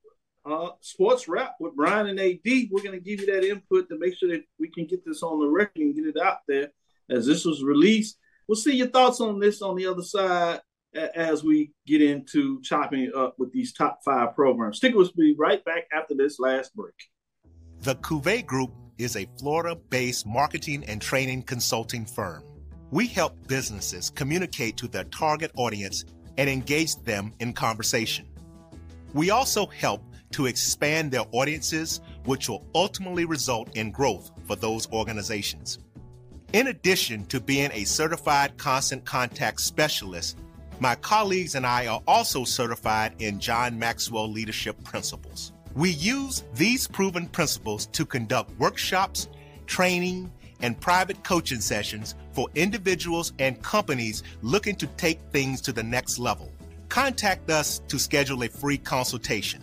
uh, sports wrap with Brian and AD. We're going to give you that input to make sure that we can get this on the record and get it out there as this was released. We'll see your thoughts on this on the other side as we get into chopping it up with these top five programs. Stick with me right back after this last break. The Cuvée Group is a Florida based marketing and training consulting firm. We help businesses communicate to their target audience and engage them in conversation. We also help to expand their audiences, which will ultimately result in growth for those organizations. In addition to being a certified constant contact specialist, my colleagues and I are also certified in John Maxwell Leadership Principles. We use these proven principles to conduct workshops, training, and private coaching sessions for individuals and companies looking to take things to the next level. Contact us to schedule a free consultation.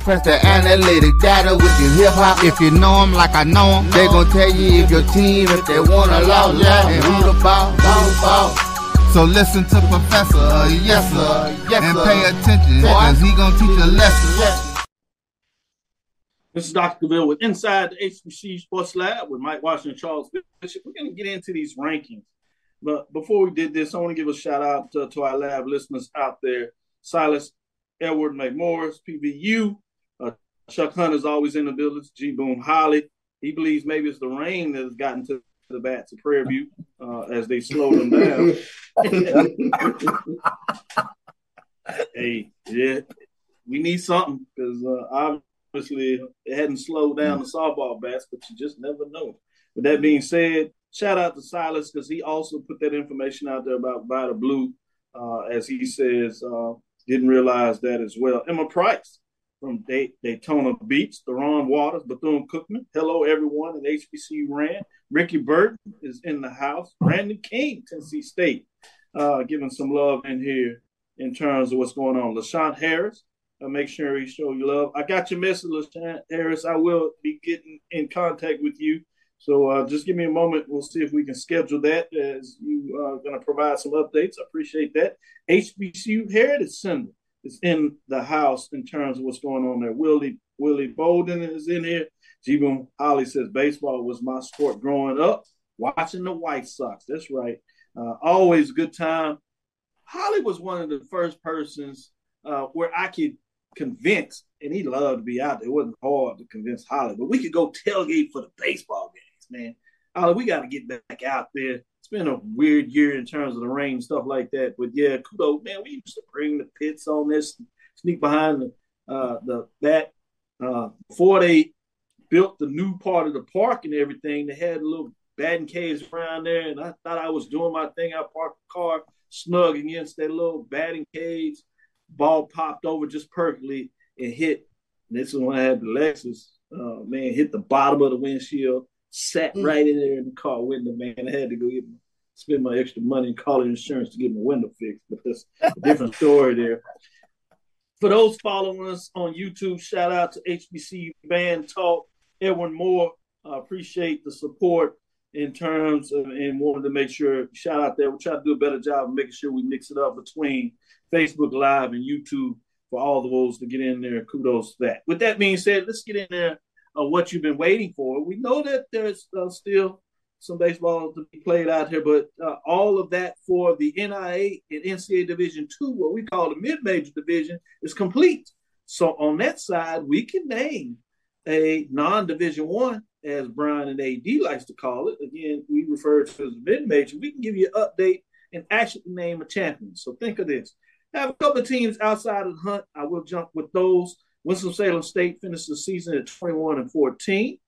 Press the analytic data with your hip hop. If you know them like I know them, they gon' tell you if your team, if they wanna lose, and who the ball, ball, ball. So listen to Professor, uh, yes sir, yes, and pay attention, cause he gonna teach a lesson. This is Dr. Bill with Inside the HBC Sports Lab with Mike Washington, Charles Bishop. We're gonna get into these rankings, but before we did this, I want to give a shout out to, to our lab listeners out there: Silas, Edward McMorris, PVU, uh, Chuck Hunter's always in the building. G. Boom Holly. He believes maybe it's the rain that has gotten to the bats of Prairie View uh, as they slow them down. hey, yeah, we need something because uh, obviously it hadn't slowed down the softball bats, but you just never know. With that being said, shout out to Silas because he also put that information out there about Vida Blue, uh, as he says, uh, didn't realize that as well. Emma Price from Daytona Beach, Theron Waters, Bethune Cookman. Hello, everyone at HBCU Rand. Ricky Burton is in the house. Brandon King, Tennessee State, uh, giving some love in here in terms of what's going on. LaShawn Harris, uh, make sure he show you love. I got your message, LaShawn Harris. I will be getting in contact with you. So uh, just give me a moment. We'll see if we can schedule that as you are going to provide some updates. I appreciate that. HBCU Heritage Center is in the house in terms of what's going on there. Willie Willie Bolden is in here. Jibum Holly says baseball was my sport growing up. Watching the White Sox. That's right. Uh, always a good time. Holly was one of the first persons uh, where I could convince, and he loved to be out there. It wasn't hard to convince Holly, but we could go tailgate for the baseball games, man. Holly, we got to get back out there it's been a weird year in terms of the rain stuff like that. But yeah, kudos, man. We used to bring the pits on this sneak behind the uh, the that uh, before they built the new part of the park and everything. They had a little batting cage around there, and I thought I was doing my thing. I parked the car snug against that little batting cage. Ball popped over just perfectly and hit. And this is when I had the Lexus. Uh, man, hit the bottom of the windshield, sat mm. right in there in the car window. Man, I had to go get my, spend my extra money and call insurance to get my window fixed. But that's a different story there. For those following us on YouTube, shout out to HBCU Band Talk. Edwin Moore, I appreciate the support in terms of and wanted to make sure shout out there. We try to do a better job of making sure we mix it up between Facebook Live and YouTube for all the those to get in there. Kudos to that. With that being said, let's get in there of what you've been waiting for. We know that there's uh, still some baseball to be played out here, but uh, all of that for the NAIA and NCAA Division Two, what we call the mid-major division, is complete. So on that side, we can name a non-division one, as Brian and AD likes to call it. Again, we refer to as mid-major. We can give you an update and actually name a champion. So think of this. have a couple of teams outside of the hunt. I will jump with those. Winston-Salem State finished the season at 21 and 14.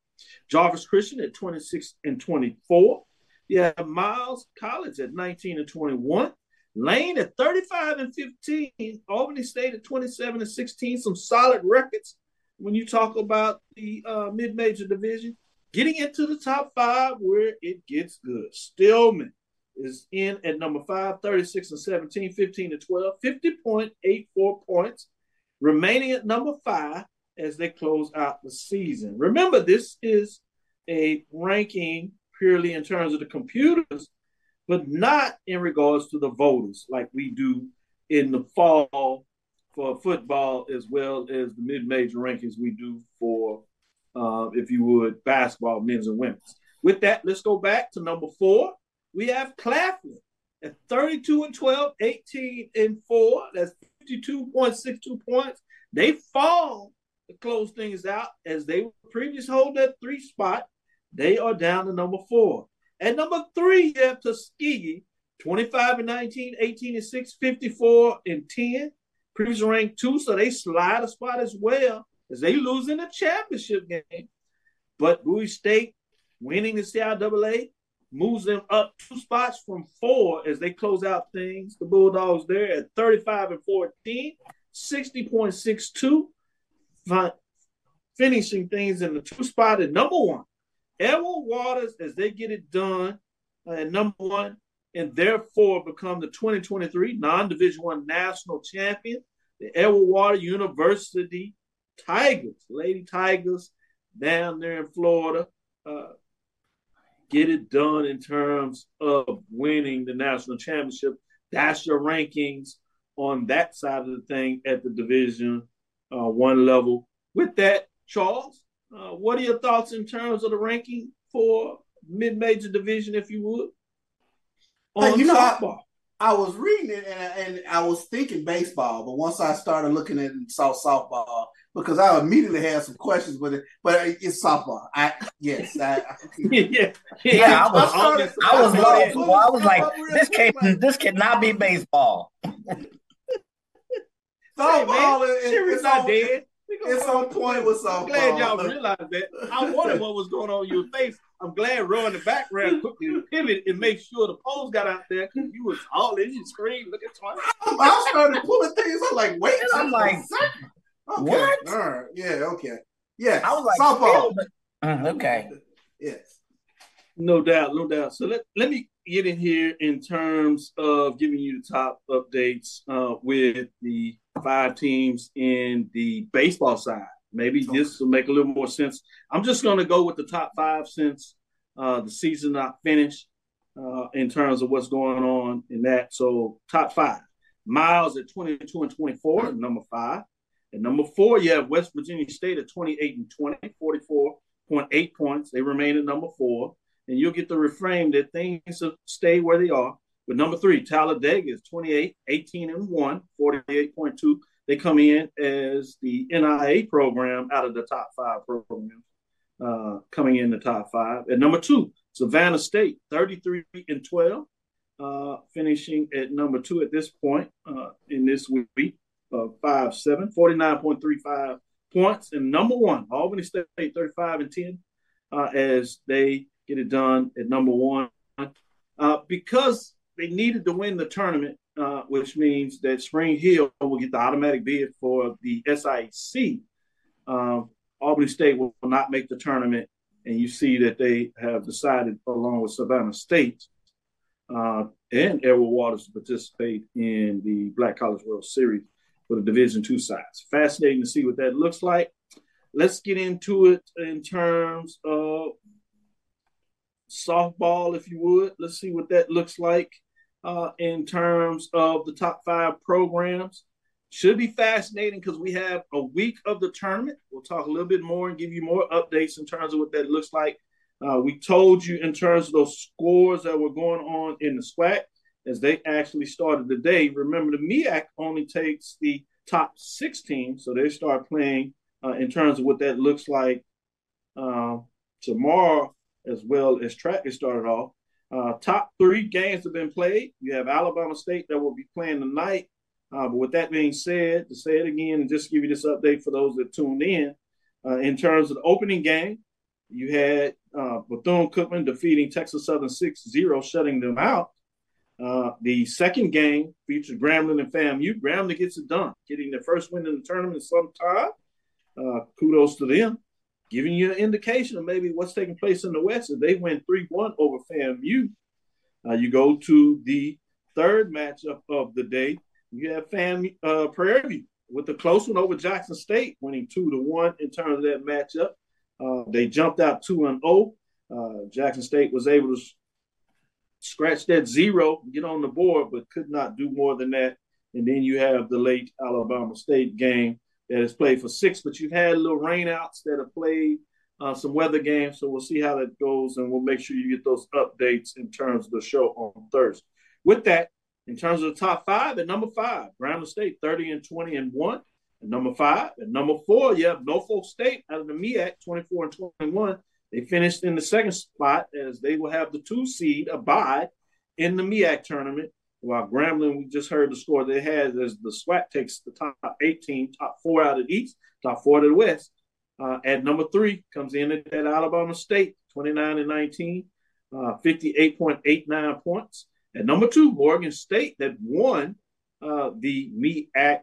Jarvis Christian at 26 and 24. You have Miles College at 19 and 21. Lane at 35 and 15. Albany State at 27 and 16. Some solid records when you talk about the uh, mid-major division. Getting into the top five where it gets good. Stillman is in at number five, 36 and 17, 15 and 12, 50.84 points, remaining at number five as they close out the season. Remember, this is a ranking purely in terms of the computers, but not in regards to the voters like we do in the fall for football as well as the mid-major rankings we do for, uh, if you would, basketball, men's and women's. With that, let's go back to number four. We have Claflin at 32 and 12, 18 and 4. That's 52.62 points. They fall to close things out as they previously hold that three spot. They are down to number four. At number three, you have Tuskegee, 25 and 19, 18 and 6, 54 and 10. Previously ranked two, so they slide a spot as well as they lose in the championship game. But Bowie State winning the CIAA moves them up two spots from four as they close out things. The Bulldogs there at 35 and 14, 60.62, finishing things in the two spot at number one. Edward Waters, as they get it done at number one, and therefore become the 2023 non-division one national champion. The Edward Water University Tigers, Lady Tigers down there in Florida, uh, get it done in terms of winning the national championship. That's your rankings on that side of the thing at the division uh, one level. With that, Charles, uh, what are your thoughts in terms of the ranking for mid-major division, if you would? On you know, softball. I, I, was reading it and, and I was thinking baseball, but once I started looking at it and saw softball, because I immediately had some questions with it, but it's softball. I yes, I, yeah, yeah, yeah. I was, I, started, I was, I was, I was like, this can this cannot be baseball. softball hey, is, is not dead. It's on point with softball. I'm glad y'all realized that. I wondered what was going on in your face. I'm glad Roy in the background quickly pivot and make sure the poles got out there because you was all in your screen. Look at Tony. I started pulling things. I'm like, wait, and I'm like, okay. what? All right, yeah, okay, yeah. I was like, softball. Mm, okay, yes, no doubt, no doubt. So let let me get in here in terms of giving you the top updates uh, with the five teams in the baseball side. Maybe okay. this will make a little more sense. I'm just going to go with the top five since uh, the season not finished uh, in terms of what's going on in that. So top five. Miles at 22 and 24, number five. And number four, you have West Virginia State at 28 and 20, 44.8 points. They remain at number four. And you'll get the refrain that things stay where they are. But number three, Talladega is 28, 18 and 1, 48.2. They come in as the NAIA program out of the top five programs, uh, coming in the top five. At number two, Savannah State, 33 and 12, uh, finishing at number two at this point uh, in this week. Uh, 5 7, 49.35 points. And number one, Albany State 35 and 10 uh, as they get it done at number one. Uh, because they needed to win the tournament, uh, which means that Spring Hill will get the automatic bid for the SIAC. Um, Albany State will not make the tournament, and you see that they have decided, along with Savannah State uh, and Edward Waters, to participate in the Black College World Series for the Division Two sides. Fascinating to see what that looks like. Let's get into it in terms of softball, if you would. Let's see what that looks like uh, in terms of the top five programs. Should be fascinating because we have a week of the tournament. We'll talk a little bit more and give you more updates in terms of what that looks like. Uh, we told you in terms of those scores that were going on in the SWAC as they actually started the day. Remember, the MEAC only takes the top 16, so they start playing uh, in terms of what that looks like uh, tomorrow, as well as track is started off. Uh, top three games have been played. You have Alabama State that will be playing tonight. Uh, but with that being said, to say it again and just give you this update for those that tuned in, uh, in terms of the opening game, you had uh, Bethune Cookman defeating Texas Southern 6 0, shutting them out. Uh, the second game features Grambling and FAMU. Grambling gets it done, getting their first win in the tournament in some time. Uh, kudos to them giving you an indication of maybe what's taking place in the West. If they win 3 1 over FAMU, uh, you go to the third matchup of the day. You have Fam uh, Prairie View with the close one over Jackson State, winning 2 to 1 in terms of that matchup. Uh, they jumped out 2 and 0. Uh, Jackson State was able to scratch that zero, get on the board, but could not do more than that. And then you have the late Alabama State game that has played for six, but you've had little rainouts that have played uh, some weather games. So we'll see how that goes, and we'll make sure you get those updates in terms of the show on Thursday. With that, in terms of the top five, at number five, Brown State 30 and 20 and 1. At number five, at number four, you have Norfolk State out of the MEAC 24 and 21. They finished in the second spot as they will have the two seed abide in the MEAC tournament while Grambling, we just heard the score they had as the SWAC takes the top 18, top four out of the East, top four out of the West. Uh, at number three comes in at, at, Alabama State, 29 and 19, uh, 58.89 points. At number two, Morgan State, that won uh, the MEAC,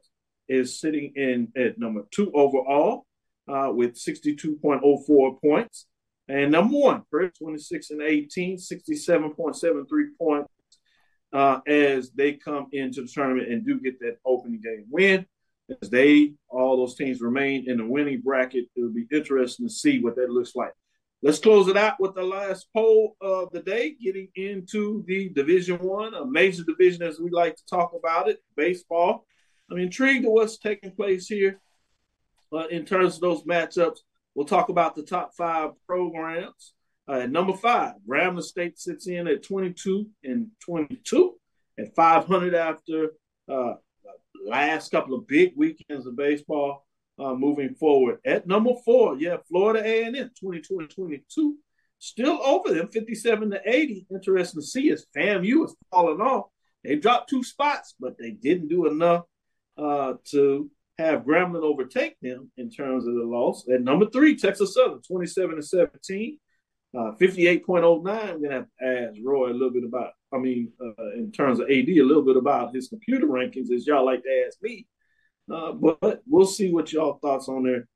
is sitting in at number two overall uh, with 62.04 points. And number one, 26 and 18, 67.73 points uh, as they come into the tournament and do get that opening game win. As they, all those teams remain in the winning bracket, it'll be interesting to see what that looks like. Let's close it out with the last poll of the day, getting into the Division One, a major division as we like to talk about it, baseball. I'm intrigued at what's taking place here uh, in terms of those matchups. We'll talk about the top five programs. Uh, at number five, Grambling State sits in at 22 and 22 at 500 after uh, last couple of big weekends of baseball uh, moving forward. At number four, yeah, Florida A&M 22 and 22, still over them 57 to 80. Interesting to see as FAMU is falling off. They dropped two spots, but they didn't do enough uh, to have Grambling overtake them in terms of the loss. At number three, Texas Southern 27 and 17. Uh, 58.09, I'm going to have to ask Roy a little bit about, I mean, uh, in terms of AD, a little bit about his computer rankings, as y'all like to ask me. Uh, but we'll see what y'all thoughts on there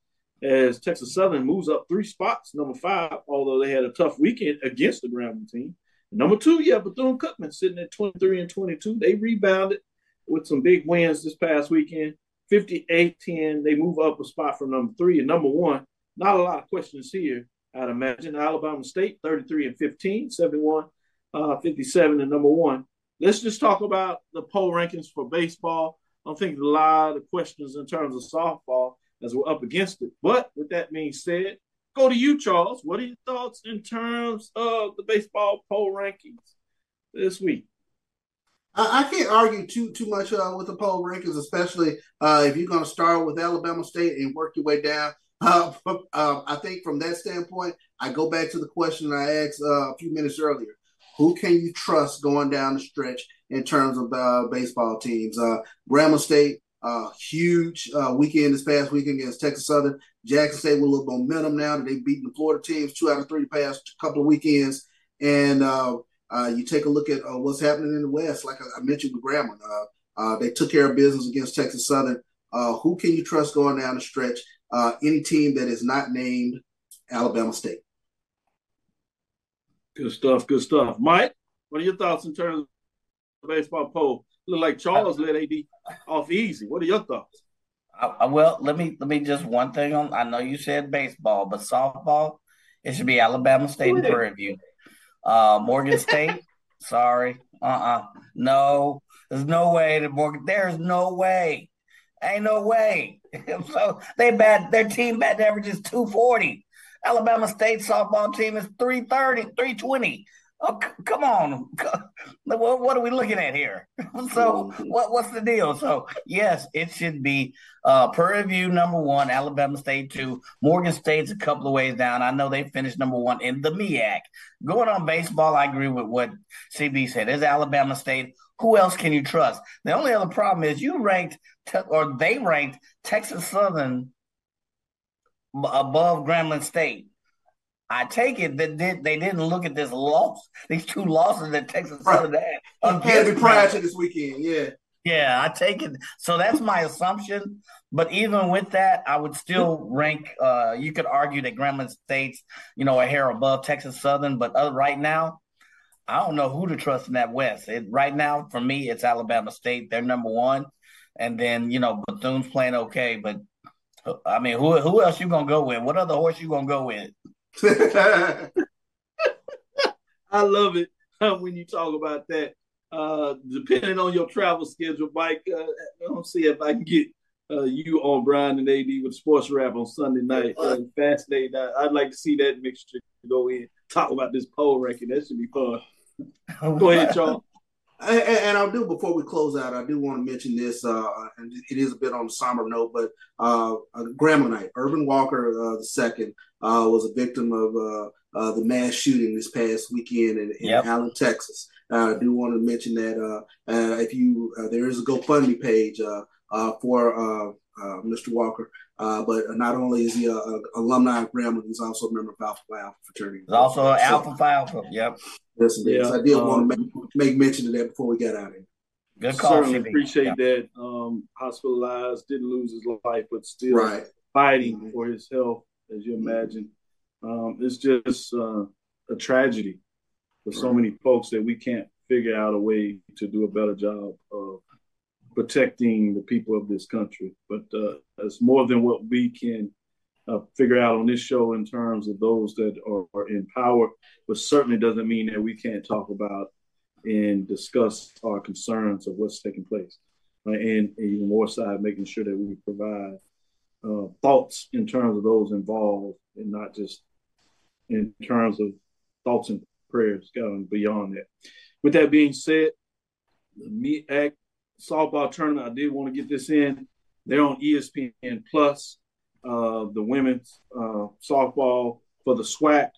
as Texas Southern moves up three spots, number five, although they had a tough weekend against the Grambling team. Number two, yeah, Bethune Cookman sitting at 23 and 22. They rebounded with some big wins this past weekend. 58 10. They move up a spot from number three and number one. Not a lot of questions here. I'd imagine Alabama State 33 and 15, 71, uh, 57 and number one. Let's just talk about the poll rankings for baseball. I'm thinking a lot of questions in terms of softball as we're up against it. But with that being said, go to you, Charles. What are your thoughts in terms of the baseball poll rankings this week? I can't argue too too much uh, with the poll rankings, especially uh, if you're going to start with Alabama State and work your way down. Uh, uh, I think from that standpoint, I go back to the question I asked uh, a few minutes earlier. Who can you trust going down the stretch in terms of uh, baseball teams? Uh, Grambling State uh, huge weekend this past weekend against Texas Southern. Jackson State with a little momentum now that they've beaten the Florida teams two out of three past couple of weekends. And uh, you take a look at uh, what's happening in the West, like I, I mentioned with Grambling. Uh, uh, they took care of business against Texas Southern. Uh, who can you trust going down the stretch? Uh, any team that is not named Alabama State. Good stuff. Good stuff. Mike, what are your thoughts in terms of baseball poll? Look like Charles let AD off easy. What are your thoughts? Uh, well, let me let me just one thing on. I know you said baseball, but softball, it should be Alabama State in Prairie View. Uh, Morgan State, sorry, uh, uh-uh. uh no, there's no way that Morgan. There's no way, ain't no way. so they bat their team bat average is two forty. Alabama State softball team is 330, 320. Oh, c- come on. What, what, are we looking at here? so, what, what's the deal? So, yes, it should be uh, Prairie View number one, Alabama State two, Morgan State's a couple of ways down. I know they finished number one in the MEAC. Going on baseball, I agree with what CB said. There's Alabama State. Who else can you trust? The only other problem is you ranked, te- or they ranked Texas Southern above Grambling State. I take it that they didn't look at this loss, these two losses that Texas Southern had. Had to be prior to this weekend, yeah. Yeah, I take it. So that's my assumption. But even with that, I would still rank. Uh, you could argue that Grambling State's, you know, a hair above Texas Southern. But other, right now, I don't know who to trust in that West. It, right now, for me, it's Alabama State. They're number one, and then you know Bethune's playing okay. But I mean, who who else you gonna go with? What other horse you gonna go with? I love it when you talk about that. Uh, depending on your travel schedule, Mike, uh, I'll see if I can get uh, you on Brian and AD with Sports Wrap on Sunday night. Uh, fascinating. I'd like to see that mixture go in. Talk about this poll record. That should be fun. go ahead, Charles. And, and, I'll do before we close out. I do want to mention this, uh, and it is a bit on a somber note, but uh, Grambling Urban Walker uh, the second uh, was a victim of uh, uh, the mass shooting this past weekend in, in yep. Allen, Texas. I do want to mention that if you there is a GoFundMe page for Mr. Walker. but not only is he a, a alumni of Grambling, he's also a member of Alpha Phi Alpha fraternity. He's also Alpha Phi Alpha. Yep. Yes, it is. Yeah, I did um, want to make, make mention of that before we got out of here. Good call. Certainly appreciate yeah. that. Um, hospitalized, didn't lose his life, but still right. fighting mm-hmm. for his health, as you imagine. Um, it's just uh, a tragedy for so many folks that we can't figure out a way to do a better job of protecting the people of this country. But uh, it's more than what we can uh, figure out on this show in terms of those that are, are, in power, but certainly doesn't mean that we can't talk about and discuss our concerns of what's taking place. And, and, even more side, making sure that we provide uh, thoughts in terms of those involved and not just in terms of thoughts and prayers going beyond that. With that being said, the MEAC softball tournament, I did want to get this in. They're on ESPN Plus uh, the women's uh, softball for the SWAC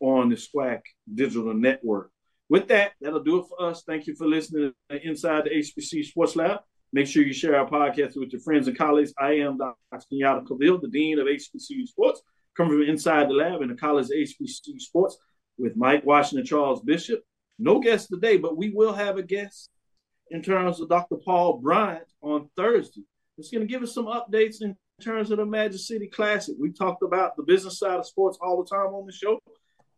on the SWAC digital network. With that, that'll do it for us. Thank you for listening to Inside the HBC Sports Lab. Make sure you share our podcast with your friends and colleagues. I am Dr. Kenyatta Cavil, the Dean of HBCU Sports, coming from inside the lab in the College of HBCU Sports with Mike Washington, Charles Bishop. No guest today, but we will have a guest in terms of Dr. Paul Bryant on Thursday. It's going to give us some updates in terms of the Magic City Classic. We talked about the business side of sports all the time on the show.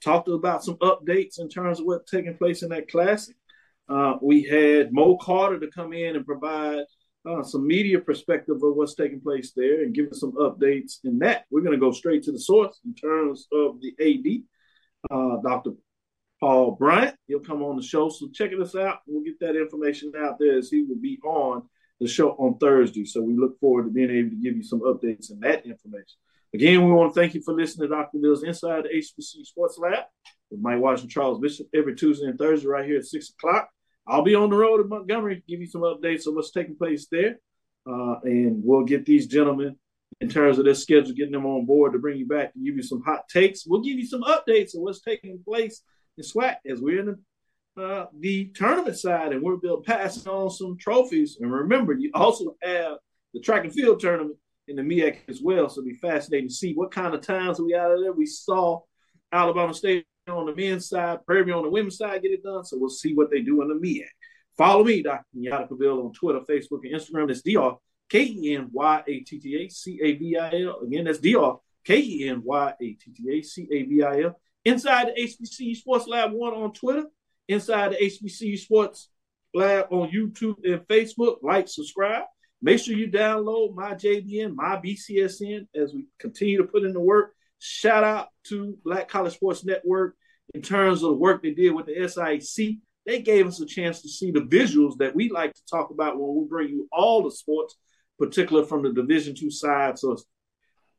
Talked about some updates in terms of what's taking place in that classic. Uh, we had Mo Carter to come in and provide uh, some media perspective of what's taking place there and give us some updates in that. We're going to go straight to the source in terms of the AD, uh, Dr. Paul Bryant. He'll come on the show. So check us out. We'll get that information out there as he will be on the show on Thursday. So we look forward to being able to give you some updates and that information. Again, we want to thank you for listening to Dr. Bill's Inside the HBC Sports Lab with Mike Washington Charles Bishop every Tuesday and Thursday right here at 6 o'clock. I'll be on the road in Montgomery to give you some updates on what's taking place there. Uh, and we'll get these gentlemen in terms of their schedule, getting them on board to bring you back and give you some hot takes. We'll give you some updates on what's taking place in SWAC as we're in the uh, the tournament side, and we're passing on some trophies. And remember, you also have the track and field tournament in the MEAC as well. So it'll be fascinating to see what kind of times we out of there. We saw Alabama State on the men's side, Prairie on the women's side get it done. So we'll see what they do in the MEAC. Follow me, Dr. Kenyatta Cavil, on Twitter, Facebook, and Instagram. That's Dr. K E N Y A T T A C A V I L. Again, that's Dr. K E N Y A T T A C A V I L. Inside the HBCU Sports Lab 1 on Twitter. Inside the HBCU Sports Lab on YouTube and Facebook. Like, subscribe. Make sure you download my JBN, my BCSN as we continue to put in the work. Shout out to Black College Sports Network in terms of the work they did with the SIC. They gave us a chance to see the visuals that we like to talk about when we bring you all the sports, particularly from the Division two side. So it's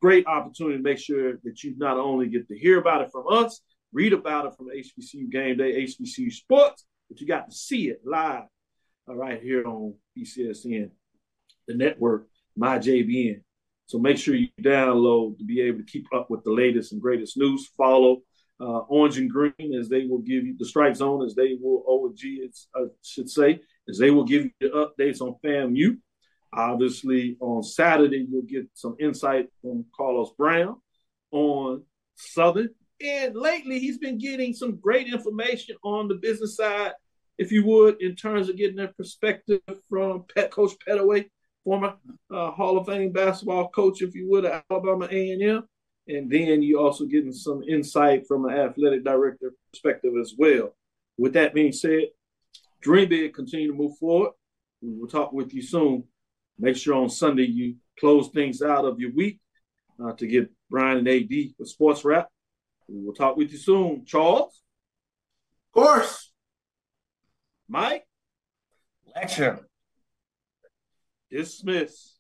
great opportunity to make sure that you not only get to hear about it from us, read about it from HBCU Game Day, HBCU Sports, but you got to see it live uh, right here on BCSN, the network, my JBN. So make sure you download to be able to keep up with the latest and greatest news. Follow uh, Orange and Green as they will give you the strike zone, as they will OG, I should say, as they will give you the updates on FAMU. Obviously, on Saturday, you'll get some insight from Carlos Brown on Southern. And lately, he's been getting some great information on the business side, if you would, in terms of getting a perspective from Pet Coach Pettaway, former uh, Hall of Fame basketball coach, if you would, at Alabama A&M. And then you also getting some insight from an athletic director perspective as well. With that being said, dream big, continue to move forward. We will talk with you soon. Make sure on Sunday you close things out of your week uh, to get Brian and AD for sports wrap. We will talk with you soon. Charles? Of course. Mike? Lecture. Dismiss.